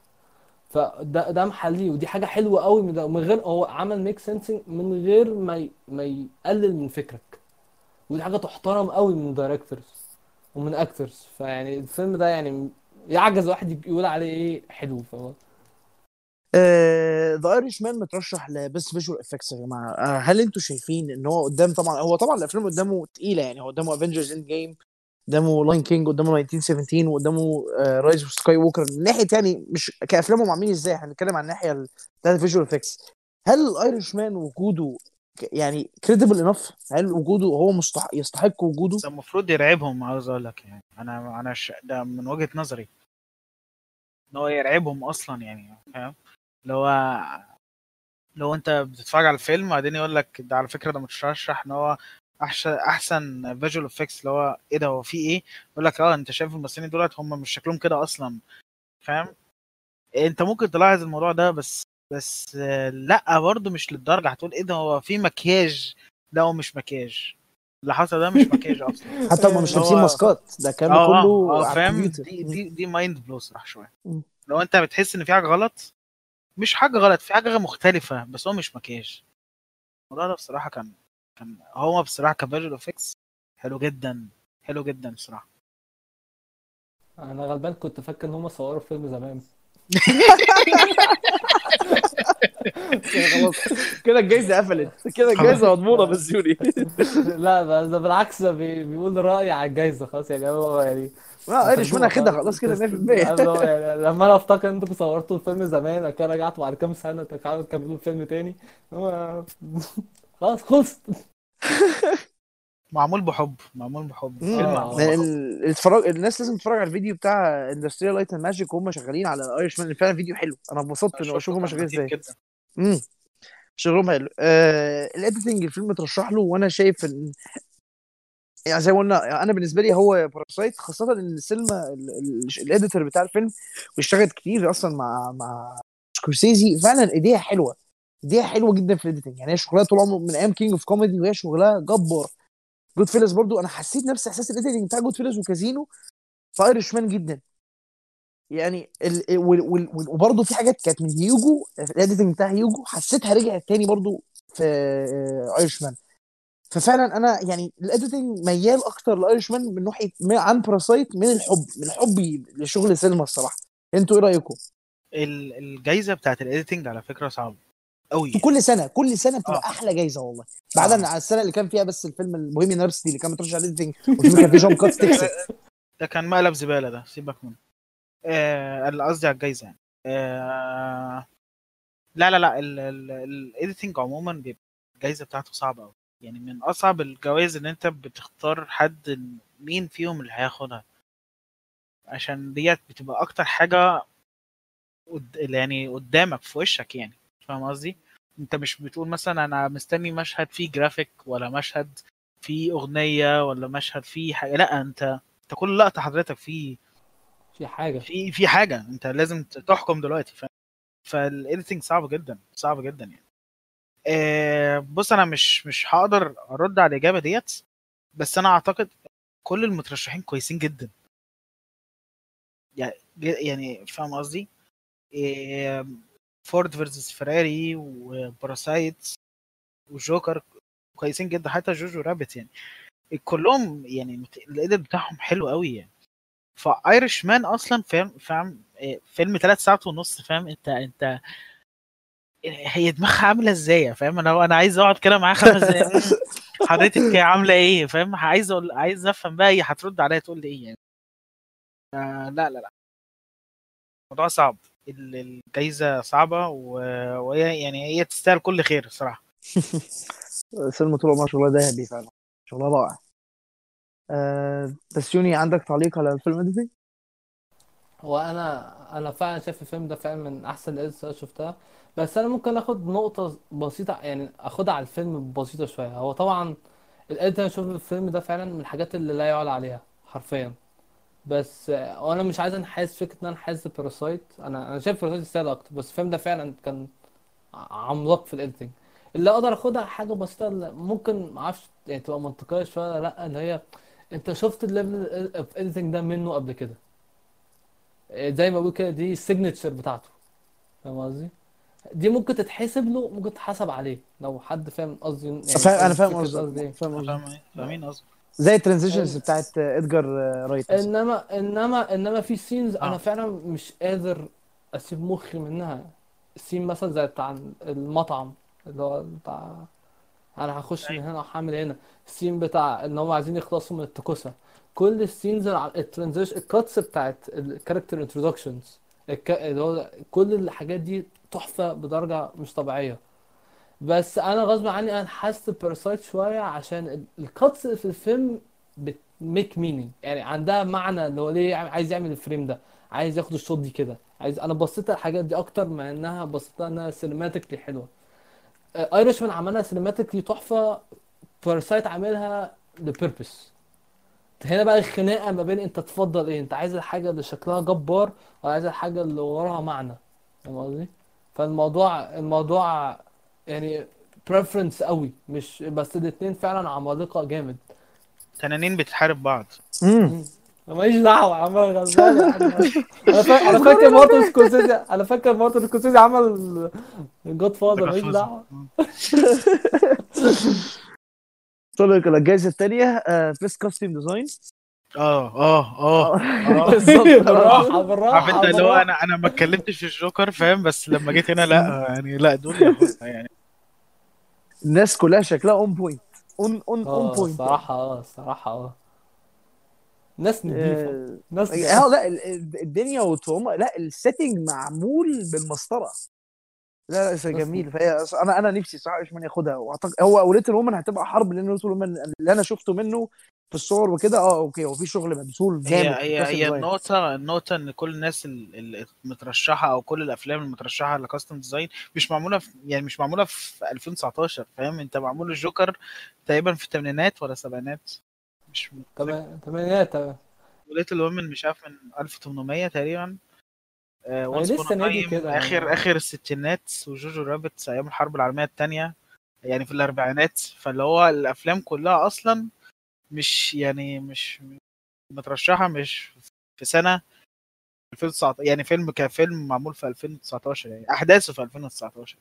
فده ده محليه ودي حاجة حلوة قوي من ده من غير هو عمل make sense من غير ما ي... ما يقلل من فكرك. ودي حاجة تحترم قوي من directors ومن actors فيعني الفيلم ده يعني يعجز واحد يقول عليه إيه؟ حلو فهو The Irishman مترشح ل best visual effects يا جماعة. آه، هل أنتوا شايفين إن هو قدام؟ طبعا هو طبعا الأفلام قدامه تقيلة يعني. هو قدامه Avengers Endgame قدامه Lion King قدامه 1917 وقدامه Rise of Skywalker من ناحية يعني مش كافلامهم عاملين إزاي؟ هنتكلم عن الناحية بتاعت ال visual effects هل ال Irishman وجوده يعني credible enough هل وجوده هو مستحق يستحق وجوده؟ ده المفروض يرعبهم عاوز أقول لك يعني. أنا أنا ش... ده من وجهة نظري. إن هو يرعبهم أصلا يعني فاهم؟ هو لو أنت بتتفرج على الفيلم بعدين يقول لك ده على فكرة ده مترشح إن هو احسن أحسن visual effects اللي هو إيه ده هو في إيه؟ يقول لك آه أنت شايف الممثلين دولت هم مش شكلهم كده أصلا. فاهم؟ أنت ممكن تلاحظ الموضوع ده بس بس آه، لأ برضه مش للدرجة. هتقول إيه ده هو في مكياج؟ لا هو مش مكياج. اللي حصل ده مش مكياج أصلا. حتى هم مش لابسين ماسكات. ده كان آه كله آه على فاهم؟ دي دي دي mind blow صراحة شوية. لو أنت بتحس إن في حاجة غلط مش حاجة غلط في حاجة مختلفة بس هو مش مكياج. الموضوع ده بصراحة كان كان هو بصراحة ك visual effects حلو جدا حلو جدا بصراحة. أنا غلبان كنت فاكر إن هم صوروا فيلم زمان. خلاص كده الجايزة قفلت. كده الجايزة مضمونة بال jury لا ده بالعكس ده بي- بيقول رأي على الجايزة خلاص يعني هو يعني آه Irishman اخدها خلاص كده 100% اللي هو يعني لما أنا أفتكر إن أنتوا صورتوا الفيلم زمان كده رجعتوا بعد كام ترجعوا تكملوا الفيلم تاني. هو خلاص خلص. معمول بحب معمول بحب. آه. ال- الاتفرج الناس لازم تتفرج على الفيديو بتاع Industrial Light and Magic وهم شغالين على Irishman فعلا فيديو حلو. أنا اتبسطت أنا اني شفته أشوف هم كان شغالين إزاي امم شغلهم حلو. آه ال editing الفيلم اترشح له وأنا شايف إن يعني زي ما قلنا أنا بالنسبة لي هو Parasite خاصة إن ثيلما ال- ال- ال editor بتاع الفيلم واشتغلت كتير أصلا مع مع سكورسيزي. فعلا إيديها حلوة. ايديها حلوة جدا في ال editing يعني هي شغلها طول عمره من أيام King of Comedy وهي شغلها جبار. Goodfellas برضو أنا حسيت نفس إحساس ال editing بتاع Goodfellas وكازينو في Irishman جدا. يعني ال... وال... وال... وبرضه في حاجات كانت من Hugo ال editing بتاع هيوجو حسيتها رجعت تاني برضه في ايرش مان ففعلا أنا يعني الايديتنج ميال أكتر لايرش مان من ناحية عن باراسايت من الحب من حبي لشغل سينما الصراحة. أنتوا إيه رأيكم؟ ال- الجايزة بتاعت الايديتنج على فكرة صعبة. قوي في كل سنة كل سنة بتبقى آه. أحلى جايزة والله. بعدا آه. عن السنة اللي كان فيها بس الفيلم المهم نفسي اللي كان مترشح على الايديتنج والفيلم كان فيه جون كاتس تكسب ده كان مقلب زبالة ده سيبك منه. آه اللي قصدي على الجايزة يعني. آه لا لا لا ال editing عموما بيبقى الجايزة بتاعته صعبة قوي يعني من أصعب الجوائز إن أنت بتختار حد مين فيهم اللي هياخدها. عشان ديت بتبقى أكتر حاجة قد... يعني قدامك في وشك يعني. فاهم قصدي؟ انت مش بتقول مثلا أنا مستني مشهد فيه جرافيك ولا مشهد فيه أغنية ولا مشهد فيه حاجة لأ أنت أنت كل لقطة حضرتك فيه في حاجة. في في حاجة أنت لازم تحكم دلوقتي ف... فال editing صعب جدا صعب جدا يعني. آه بص أنا مش مش هقدر أرد على الإجابة ديت بس أنا أعتقد كل المترشحين كويسين جدا. يعني يعني فاهم قصدي؟ آه Ford versus Ferrari و Parasite وجوكر كويسين جدا حتى Jojo Rabbit يعني. كلهم يعني ال edit بتاعهم حلو قوي يعني. ف Irishman أصلا فاهم فاهم إيه، فيلم ثلاث ساعات ونص فاهم أنت أنت هي دماغها عاملة إزاي فاهم أنا أنا عايز أقعد كده معاه خمس دقايق. حضرتك عاملة إيه؟ فاهم عايز أقول عايز أفهم بقى هي هترد عليا تقول لي إيه يعني. آه لا لا لا. الموضوع صعب. الجايزة صعبة و- وهي يعني هي تستاهل كل خير الصراحة. ثيلما طول عمرها شغلها ذهبي فعلا. شغلها رائع. آه بس يوني عندك تعليق على الفيلم ده هو أنا أنا فعلا شايف الفيلم ده فعلا من أحسن ال edits اللي شفتها. بس أنا ممكن آخد نقطة بسيطة يعني آخدها على الفيلم بسيطة شوية. هو طبعا ال edit أنا شوف الفيلم ده فعلا من الحاجات اللي لا يعلى عليها حرفيا. بس آه، وأنا مش عايز انحاز فكرة إن أنا انحاز Parasite أنا أنا شايف Parasite يستاهل أكتر. بس الفيلم ده فعلا كان ع- عملاق في ال editing اللي أقدر آخدها حاجة بسيطة اللي ممكن معرفش يعني تبقى منطقية شوية ولا لأ اللي هي أنت شفت ال level of editing ده منه قبل كده. زي ما بقول كده دي ال signature بتاعته. فاهم قصدي؟ دي ممكن تتحسب له ممكن تتحسب عليه. لو حد فاهم قصدي يعني فا- أنا فاهم قصدي إيه. فاهم قصدك. فاهم إيه؟ فاهمين قصدي زي ال transitions ال- بتاعت إدجار آه، Wright إنما إنما إنما في scenes أنا آه. فعلا مش قادر أسيب مخي منها. ال scene مثلا زي بتاع المطعم اللي هو بتاع أنا هخش من هنا وهعمل هنا. ال scene بتاع إن هم عايزين يخلصوا من التكوسة. كل ال scenes ال transition ال cuts بتاعت ال character introductions اللي هو كل الحاجات دي تحفة بدرجة مش طبيعية. بس أنا غصب عني أنا حاسس Parasite شوية عشان ال cuts في الفيلم بت make meaning يعني عندها معنى اللي هو ليه عايز يعمل ال frame ده عايز ياخد ال shot دي كده. عايز أنا بصيت الحاجات دي أكتر ما إنها بصيت إنها cinematically حلوة. Irishman عملها cinematically تحفة Parasite عاملها ل purpose هنا بقى الخناقة ما بين أنت تفضل إيه أنت عايز الحاجة اللي شكلها جبار ولا عايز الحاجة اللي وراها معنى. فاهم قصدي؟ فالموضوع الموضوع يعني preference قوي مش بس الاتنين فعلا عمالقة جامد. تنانين بتحارب بعض. امم مم. ماليش دعوة عمال عم أنا فاكر أنا فاكر مارتن سكورسيزي أنا فاكر مارتن سكورسيزي عمل Godfather ماليش دعوة. طلع الجائزه الثانية best costume design آه آه آه آه. بالظبط. بالراحة عارف بالراحه انت اللي هو أنا أنا ما اتكلمتش في الجوكر فاهم؟ بس لما جيت هنا لا يعني لا دول يعني. الناس كلها شكلها on point on on on آه point الصراحه آه الصراحه آه. ناس نضيفه آه ناس آه، لا ال- ال- الدنيا وتهم لا ال setting معمول بالمسطرة. لا لا جميل. فهي أنا أنا نفسي صراحة آيرشمان ياخدها. واعتقد هو و Little Women هتبقى حرب لأن Little Women اللي أنا شفته منه في الصور وكده آه أوكي هو في شغل مبذول هي جامد. هي هي design النقطة النقطة إن كل الناس ال- المترشحة أو كل الأفلام المترشحة ل costume design مش معمولة في يعني مش معمولة في 2019 فاهم؟ أنت معمول الجوكر تقريبا في الثمانينات ولا السبعينات؟ مش تمام تمانينات تمام. و Little Women مش عارف من 1800 تقريبا. ما هي Once Upon السنة دي Time كده آخر يعني آخر الستينات و Jojo Rabbit أيام الحرب العالمية التانية يعني في الأربعينات فاللي هو الأفلام كلها أصلا مش يعني مش مترشحة مش في سنة 2019 يعني فيلم كفيلم معمول في 2019 يعني أحداثه في 2019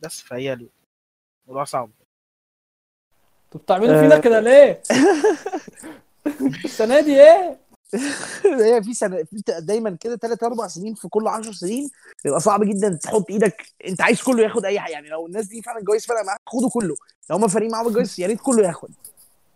بس فهي الموضوع صعب أنتوا بتعملوا فينا كده ليه؟ السنة دي إيه؟ هي في سنة في دايما كده ثلاث أربع سنين في كل 10 سنين بيبقى صعب جدا تحط إيدك أنت عايز كله ياخد أي حاجة يعني لو الناس دي فعلا الجوايز فارقة معاك خدوا كله. لو هم فارقين معاهم الجوايز يا ريت كله ياخد.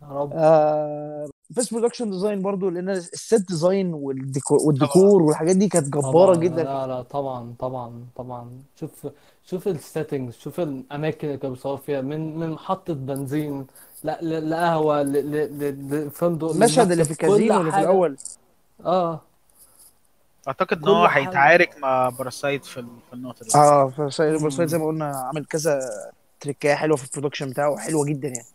يا رب. آه بس production design برضو لأن ال set design والديكور, والديكور والحاجات دي كانت جبارة طبعا جدا. لا لا طبعا طبعا طبعا. شوف شوف ال settings شوف الأماكن اللي كانوا بيصوروا فيها من من محطه بنزين لا ل- لقهوة ل- ل- ل- لفندق المشهد اللي في الكازينو اللي في الأول. آه. أعتقد إن هو هيتعارك مع Parasite في ال- في النقطة دي. آه فسايد مم. زي ما قلنا عامل كذا تريكاية حلوة في ال production بتاعه حلوة جدا يعني.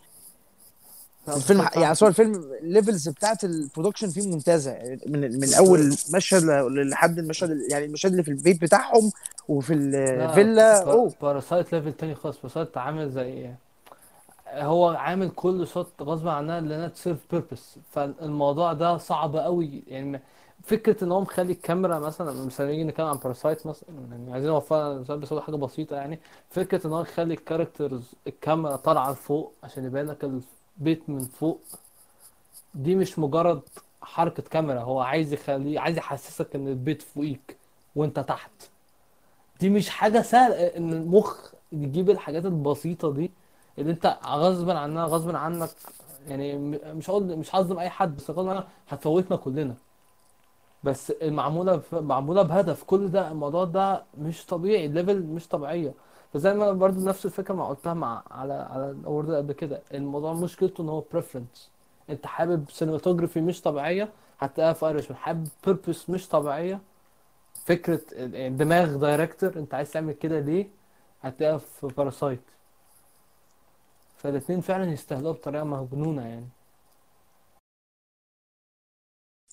لا الفيلم Parasite يعني سواء الفيلم ال levels بتاعت ال production فيه ممتازة يعني من من أول مشهد ل- لحد المشهد يعني المشهد اللي في البيت بتاعهم وفي لا الفيلا أوه. Parasite level تاني خالص. Parasite عامل زي هو عامل كل shot غصب عنها لأنها ت serve purpose فالموضوع ده صعب قوي. يعني فكرة إن هو مخلي الكاميرا مثلا مثلا نيجي نتكلم عن Parasite مثلا يعني عايزين نوفرها مثال بس حاجة بسيطة يعني. فكرة إن هو يخلي ال characters الكاميرا طالعة لفوق عشان يبين لك البيت من فوق دي مش مجرد حركة كاميرا. هو عايز يخليه عايز يحسسك إن البيت فوقيك وأنت تحت. دي مش حاجة سهلة. إن المخ يجيب الحاجات البسيطة دي اللي انت غصبا عننا غصبا عنك يعني مش هقول مش هظلم اي حد بس غصبا عنك هتفوتنا كلنا. بس المعمولة معمولة بهدف كل ده الموضوع ده مش طبيعي ال level مش طبيعية. فزي ما برضو نفس الفكرة ما قلتها مع على على ال award قبل كده. الموضوع مشكلته إن هو preference أنت حابب cinematography مش طبيعية هتلاقيها في آيرش حابب purpose مش طبيعية فكرة ال- دماغ director أنت عايز تعمل كده ليه؟ هتلاقيها في Parasite فالاتنين فعلا يستاهلوها بطريقة مجنونة يعني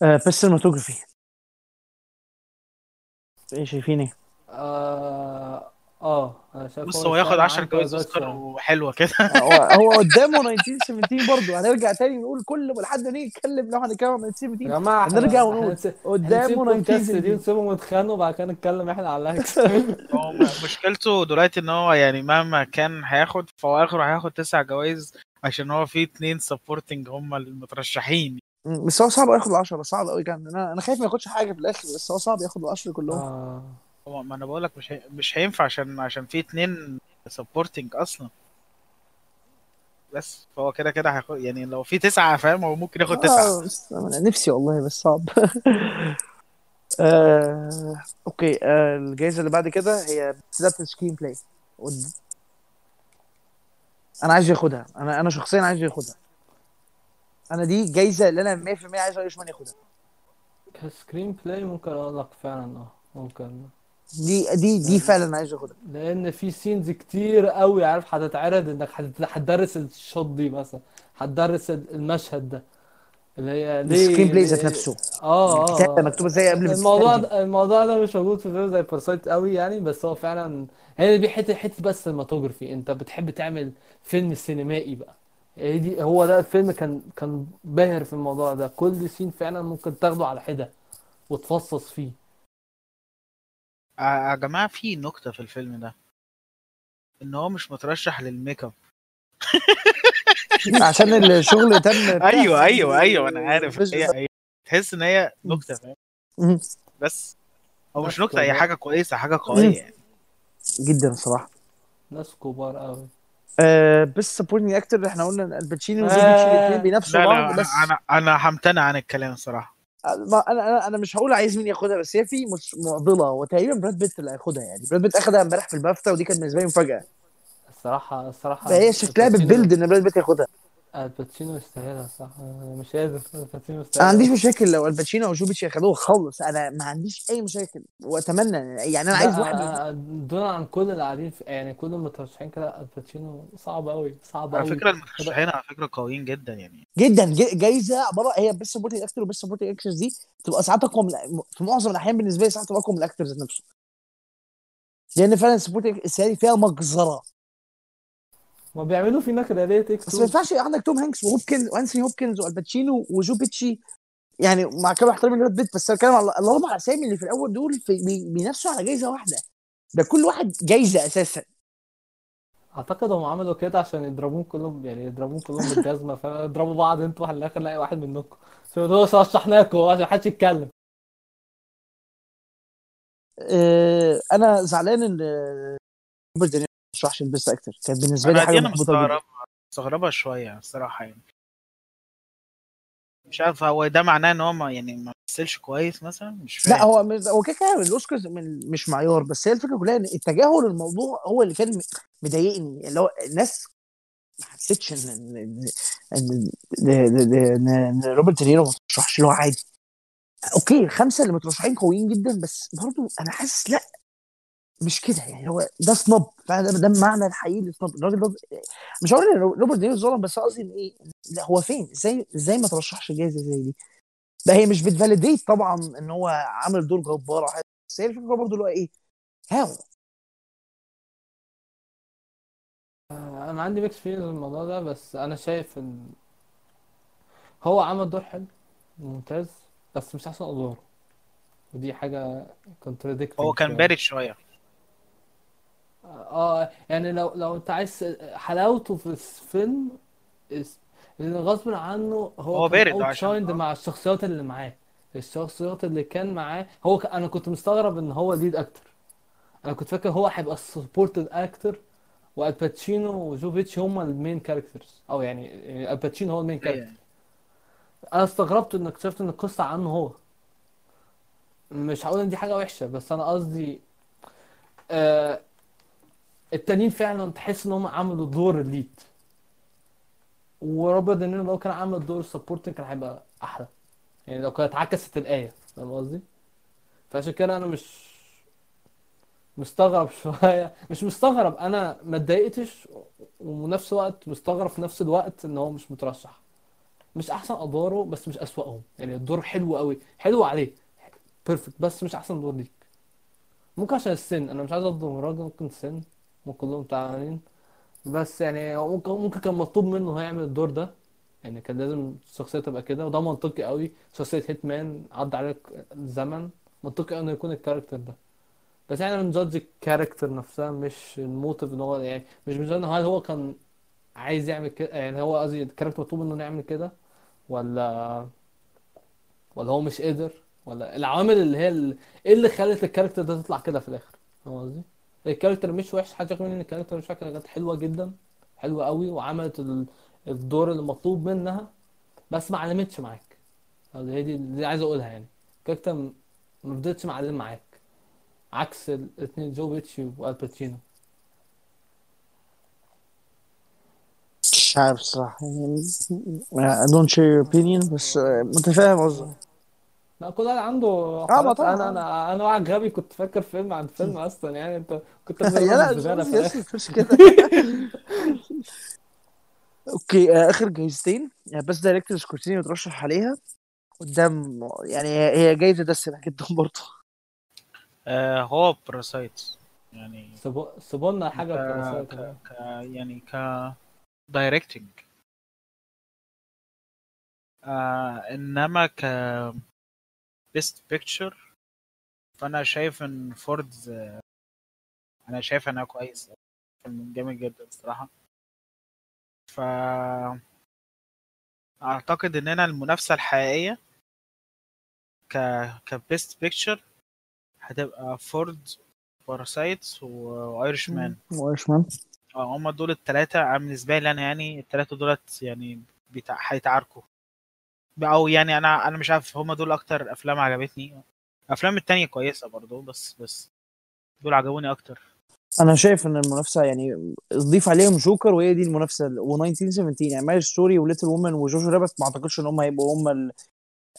آه بس cinematography إيه شايفين إيه؟ آه آه أنا شايف بص هو ياخد يستاهل 10 عنده جوائز أوسكار. وحلوة كده. هو هو قدامه 1917 برضه. هنرجع تاني نقول كل ما لحد ما نيجي نتكلم لو هنتكلم عن يا 1917 جماعة إحنا هنرجع ونقول قدامه بودكاست دي 1917 ونسيبهم يتخانقوا وبعد كده نتكلم إحنا على ال likes هو مشكلته دلوقتي إن هو يعني مهما كان هياخد فهو آخره هياخد تسع جوائز عشان هو في اتنين supporting هم المترشحين. بس هو صعب ياخد ال 10 صعب قوي كان أنا أنا خايف ما ياخدش حاجة في الآخر بس هو صعب ياخد ال 10 كلهم. آه. هو ما أنا بقول لك مش هي... مش هينفع عشان عشان في اتنين supporting أصلا. بس فهو كده كده هياخد يعني لو في تسعة فاهم؟ هو ممكن ياخد تسعة. آه بس أنا نفسي والله بس صعب. آه، أوكي آه، الجائزه اللي بعد كده هي بتاعت ال screenplay أنا عايز ياخدها. أنا أنا شخصيا عايز ياخدها. أنا دي الجايزه اللي أنا 100% عايز آيرشمان ياخدها. ك screenplay ممكن أقول لك فعلا آه ممكن. دي دي دي فعلا عايز ياخدها. لأن في scenes كتير قوي عارف هتتعرض إنك هت- هتدرس ال shot دي مثلا هتدرس ال- المشهد ده. اللي هي ليه ال screenplay ذات نفسه آه آه. الكتابه آه. مكتوبه إزاي قبل الموضوع ده الموضوع ده مش موجود في فيلم زي Parasite قوي يعني بس هو فعلا هي دي حتة حتة بس cinematography أنت بتحب تعمل فيلم سينمائي بقى. هي دي هو ده الفيلم كان كان باهر في الموضوع ده. كل scene فعلا ممكن تاخده على حدة وتفصص فيه. يا جماعة في نكتة في الفيلم ده. إن هو مش مترشح للميك أب. عشان الشغل تم أيوه أيوه أيوه أنا عارف. فيجن هي هي تحس إن هي نكتة فاهم. بس. هو مش نكتة هي كبار. حاجة كويسة حاجة قوية يعني. جدا الصراحة. ناس كبار قوي آه بس سبورتنج أكتر إحنا قلنا الباتشينو بيتشي الاثنين آه بينافسوا بعض بس أنا أنا همتنع عن الكلام الصراحة. ما أنا أنا أنا مش هقول عايز مين ياخدها بس هي في مش معضلة هو تقريبا براد بيت اللي هياخدها يعني. براد بيت أخدها امبارح في البافتا ودي كانت بالنسبة لي مفاجأة. الصراحة الصراحة فهي شكلها بت build إن براد بيت ياخدها. آل باتشينو يستاهلها صح أنا مش قادر. الباتشينو يستاهلها ما عنديش. مشاكل لو آل باتشينو أو جو بيتشي ياخدوها خالص. أنا ما عنديش أي مشاكل. وأتمنى يعني أنا عايز واحد من لا دون عن كل اللي قاعدين في يعني كل المترشحين كده آل باتشينو صعب قوي صعب على قوي فكرة المترشحين على فكرة قويين جدا يعني. جدا. ج- جايزة عباره هي best supporting actor و best supporting actress دي تبقى ساعات أقوى من في معظم الأحيان بالنسبة لي ساعات تبقى أقوى من ال actor ذات نفسه. لأن فعلا supporting السنة دي فيها مجزرة. ما بيعملوا فينا كده تيك بس ما ينفعش عندك توم هانكس وهوبكنز وانثوني هوبكنز وآل باتشينو وجو بيتشي يعني مع كامل احترامي لبراد بيت بس أنا بتكلم على الاربع اسامي اللي في الأول دول في بينافسوا على جايزة واحدة. ده كل واحد جايزة أساسا. أعتقد هم عملوا كده عشان يضربوهم كلهم يعني يضربوهم كلهم بالجزمة فيضربوا بعض أنتوا على الآخر نلاقي واحد منكم. عشان رشحناكم عشان محدش يتكلم. آه، أنا زعلان إن روبرت ما ترشحش ال best actor. كانت بالنسبة لي حاجة جدا. مستغربها مستغربها شوية الصراحة يعني. مش عارف هو ده معناه إن هو ما يعني ما مثلش كويس مثلا؟ مش لا فاهم. هو مش- هو كده كده الاوسكارز من- مش معيار بس هي الفكرة كلها إن التجاهل الموضوع هو اللي كان مضايقني. اللي هو الناس ما حسيتش إن إن إن إن روبرت دينيرو ما ترشحش اللي هو عادي. okay الخمسة اللي مترشحين قويين جدا بس برضو أنا حاسس لا مش كده يعني هو ده snub فعلا ده, المعنى الحقيقي لل snub الراجل ده مش هقول إن روبرت دينيرو ظلم بس قصدي إن إيه؟ لا هو فين؟ إزاي إزاي ما ترشحش جايزة زي دي؟ ده هي مش بت validate طبعا إن هو عامل دور جبار أو حاجة، بس هي الفكرة برضه اللي هو إيه؟ how أنا عندي mixed feels الموضوع ده بس أنا شايف إن هو عمل دور حلو ممتاز بس مش أحسن أدواره. ودي حاجة هو contradicting كان شوية. بارد شوية. آه يعني لو لو انت عايز حلاوته في الفيلم لأن غصب عنه هو هو كان بارد عشان shine مع الشخصيات اللي معاه. الشخصيات اللي كان معاه هو ك... أنا كنت مستغرب إن هو lead actor أنا كنت فاكر هو هيبقى supported actor وآل باتشينو وجو بيتشي هما ال main characters أو يعني يعني آل باتشينو هو ال main character أنا استغربت ان اكتشفت إن القصة عنه هو. مش هقول إن دي حاجة وحشة بس أنا قصدي آه التانيين فعلا تحس إن هم عملوا دور ال lead وروبرت دينيرو لو كان عامل دور ال supporting كان هيبقى أحلى. يعني لو كانت عكست الآية فاهم قصدي؟ فعشان كده أنا مش مستغرب شوية. مش مستغرب أنا ما اتضايقتش وفي نفس الوقت مستغرب في نفس الوقت إن هو مش مترشح. مش أحسن أدواره بس مش أسوأهم. يعني الدور حلو قوي. حلو عليه. perfect بس مش أحسن دور ليك. ممكن عشان السن. أنا مش عايز اظلم الراجل ممكن السن ممكن كلهم تعبانين. بس يعني هو ممكن ممكن كان مطلوب منه هو يعمل الدور ده. يعني كان لازم الشخصية تبقى كده وده منطقي قوي. شخصية hitman عدى عليك الزمن منطقي إنه يكون ال character ده. بس إحنا بن judge ال character نفسها مش ال motive إن هو يعني مش بن judge هل هو كان عايز يعمل كده؟ يعني هو قصدي ال character مطلوب منه يعمل كده؟ ولا ولا هو مش قادر؟ ولا العوامل اللي هي إيه اللي خلت ال character ده تطلع كده في الآخر؟ فاهم قصدي؟ ال character مش وحش حاجة مني إن ال character مش فاكر كانت حلوة جدا حلوة قوي وعملت ال- الدور اللي مطلوب منها بس ما علمتش معاك. قصدي هي دي اللي عايز أقولها يعني. ال character ما فضلتش معلم معاك. عكس الاثنين جو بيتشي وآل باتشينو. مش عارف الصراحة يعني I don't share your opinion بس آه، متفاهم قصدك. لا كل واحد عنده ما حاجات طبعا. أنا أنا أنا واحد غبي كنت فاكر فيلم عن فيلم أصلا يعني أنت كنت يا لا مش الزباله في الآخر مش كده. okay آه، آخر جايزتين. يعني best director سكورسيزي مترشح عليها. قدام يعني هي هي جايزة دسمة جدا برضه. آه هو باراسايت يعني سيبو- سيبولنا حاجة ك... باراسايت ك... ك... يعني ك directing آه إنما ك best picture فأنا شايف إن فورد أنا شايف إنها كويس. فيلم جامد جدا الصراحه ف أعتقد ان أنا المنافسة الحقيقية ك ك best picture هتبقى فورد باراسايتس وايرش مان وايرش مان آه هم دول التلاتة. أنا بالنسبة لي أنا يعني التلاتة دولت يعني بيتع... هيتعاركوا. أو يعني أنا أنا مش عارف هم دول أكتر أفلام عجبتني. أفلام التانية كويسة برضو بس بس دول عجبوني أكتر. أنا شايف إن المنافسة يعني اضيف عليهم جوكر وهي دي المنافسة و1917 يعني ماريدج ستوري وليتل وومن وجوجو رابت ما أعتقدش إن هم هيبقوا هم ال...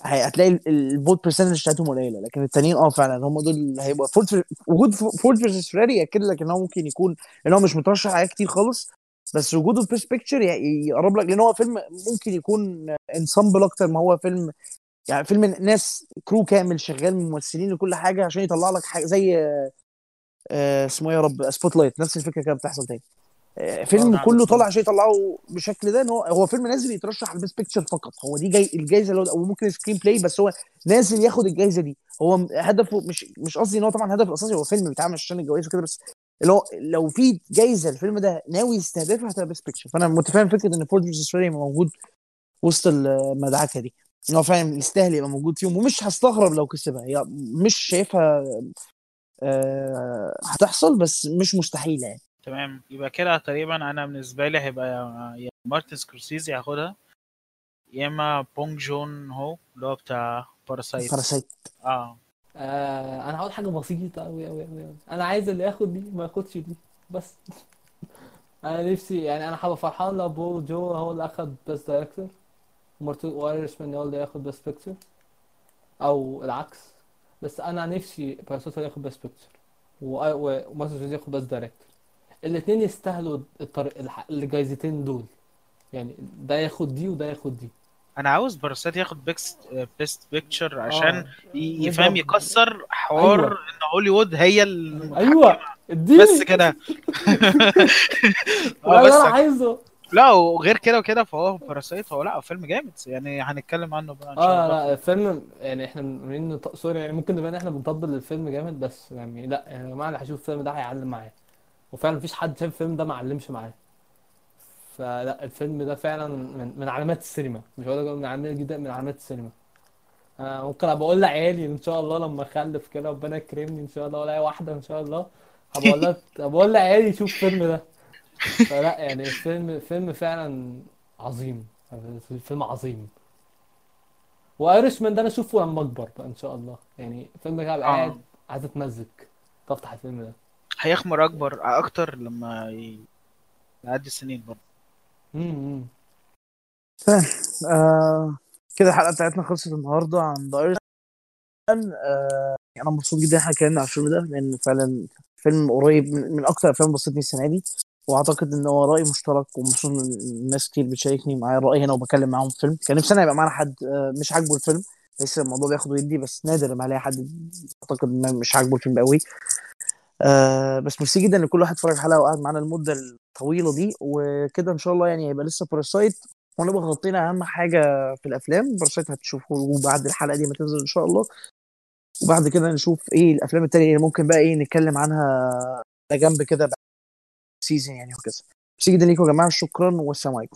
هتلاقي ال vote percentage بتاعتهم قليلة لكن التانيين آه فعلا هم دول اللي هيبقوا فورد وجود فورد فيرسس فيراري ياكد لك ان هو ممكن يكون ان هو مش مترشح عليه كتير خالص. بس وجوده في best picture يقرب لك لأن هو فيلم ممكن يكون ensemble أكتر ما هو فيلم يعني فيلم ناس crew كامل شغال ممثلين وكل حاجة عشان يطلع لك حاجة زي آه، اسمه إيه يا رب سبوت لايت نفس الفكرة كده بتحصل تاني. آه، فيلم آه، كله بالظبط. طالع عشان يطلعه بالشكل ده إن هو هو فيلم نازل يترشح على ال best picture فقط. هو دي جاي الجائزه اللي هو ممكن screenplay بس هو نازل ياخد الجائزه دي. هو هدفه مش مش قصدي إن هو طبعا هدفه الأساسي هو فيلم بيتعمل عشان الجوائز وكده بس اللي هو لو في جائزه الفيلم ده ناوي يستهدفها هتبقى best picture فأنا متفاهم فكرة إن Ford versus Ferrari موجود وسط المدعكة دي. إن هو فعلا يستاهل يبقى موجود فيهم ومش هستغرب لو كسبها. هي مش شايفها آه، هتحصل بس مش مستحيلة يعني. تمام. يبقى كده تقريبا أنا بالنسبة لي هيبقى يا مارتن سكورسيزي هياخدها يا إما بونج جون هو اللي هو بتاع Parasite Parasite آه. آه أنا هقول حاجة بسيطة قوي قوي قوي أنا عايز اللي ياخد دي ما ياخدش دي بس. أنا نفسي يعني أنا هبقى فرحان لو بونج جون هو اللي أخد best director ومارتن و Irishman هو اللي ياخد best picture أو العكس. بس أنا نفسي Parasite ياخد best picture ومارتن ياخد best director الاثنين يستاهلوا الطريق الجايزتين دول. يعني ده ياخد دي وده ياخد دي. أنا عاوز Parasite ياخد best best picture عشان آه. يفهم يكسر حوار أيوة. إن هوليوود هي المتحكمة. أيوه. اديني. بس كده. هو ولا بس أنا عايزه. لا وغير كده وكده فهو Parasite هو لا فيلم جامد. يعني هنتكلم عنه بقى إن شاء آه الله. لا الفيلم يعني إحنا نط- sorry يعني ممكن نبقى إحنا بنطبل الفيلم جامد بس يعني لا يعني يا جماعة اللي هيشوف الفيلم ده هيعلم معاه وفعلا مفيش حد شاف الفيلم ده ما علمش معاه فلا الفيلم ده فعلا من, من علامات السينما. مش هقول لك من علامات جدا من علامات السينما. آه ممكن أبقى أقول لعيالي إن شاء الله لما أخلف كده ربنا يكرمني إن شاء الله والاقي واحدة إن شاء الله. هبقى أقول لها هبقى أقول لعيالي شوف الفيلم ده. فلا يعني الفيلم فيلم فعلا عظيم. فيلم عظيم. وايرش مان ده أنا أشوفه لما أكبر بقى إن شاء الله. يعني فيلم كده قاعد عايز أتمزج. افتح الفيلم ده. هيخمر أكبر أكتر لما يعدي السنين برضه. فاهم آه كده الحلقة بتاعتنا خلصت النهارده عن ذا آه أنا مبسوط جدا إحنا اتكلمنا على الفيلم ده لأن فعلا فيلم قريب من, أكتر الافلام بسطتني السنة دي. وأعتقد إن هو رأي مشترك ومبسوط إن ناس كتير بتشاركني معايا الراي هنا وبكلم معاهم في الفيلم كان نفسنا يبقى معانا حد آه مش عاجبه الفيلم. لسه الموضوع بياخد ويدي بس نادر لما ألاقي حد أعتقد مش عاجبه الفيلم قوي آه بس ميرسي جدا إن كل واحد اتفرج الحلقة وقعد معانا المدة الطويلة دي وكده إن شاء الله يعني هيبقى لسه Parasite ونبقى غطينا أهم حاجة في الأفلام باراسايت هتشوفه بعد الحلقة دي ما تنزل إن شاء الله. وبعد كده نشوف إيه الأفلام التانية اللي ممكن بقى إيه نتكلم عنها على جنب كده season يعني وكذا ميرسي جدا ليكم يا جماعة شكرا والسلام عليكم.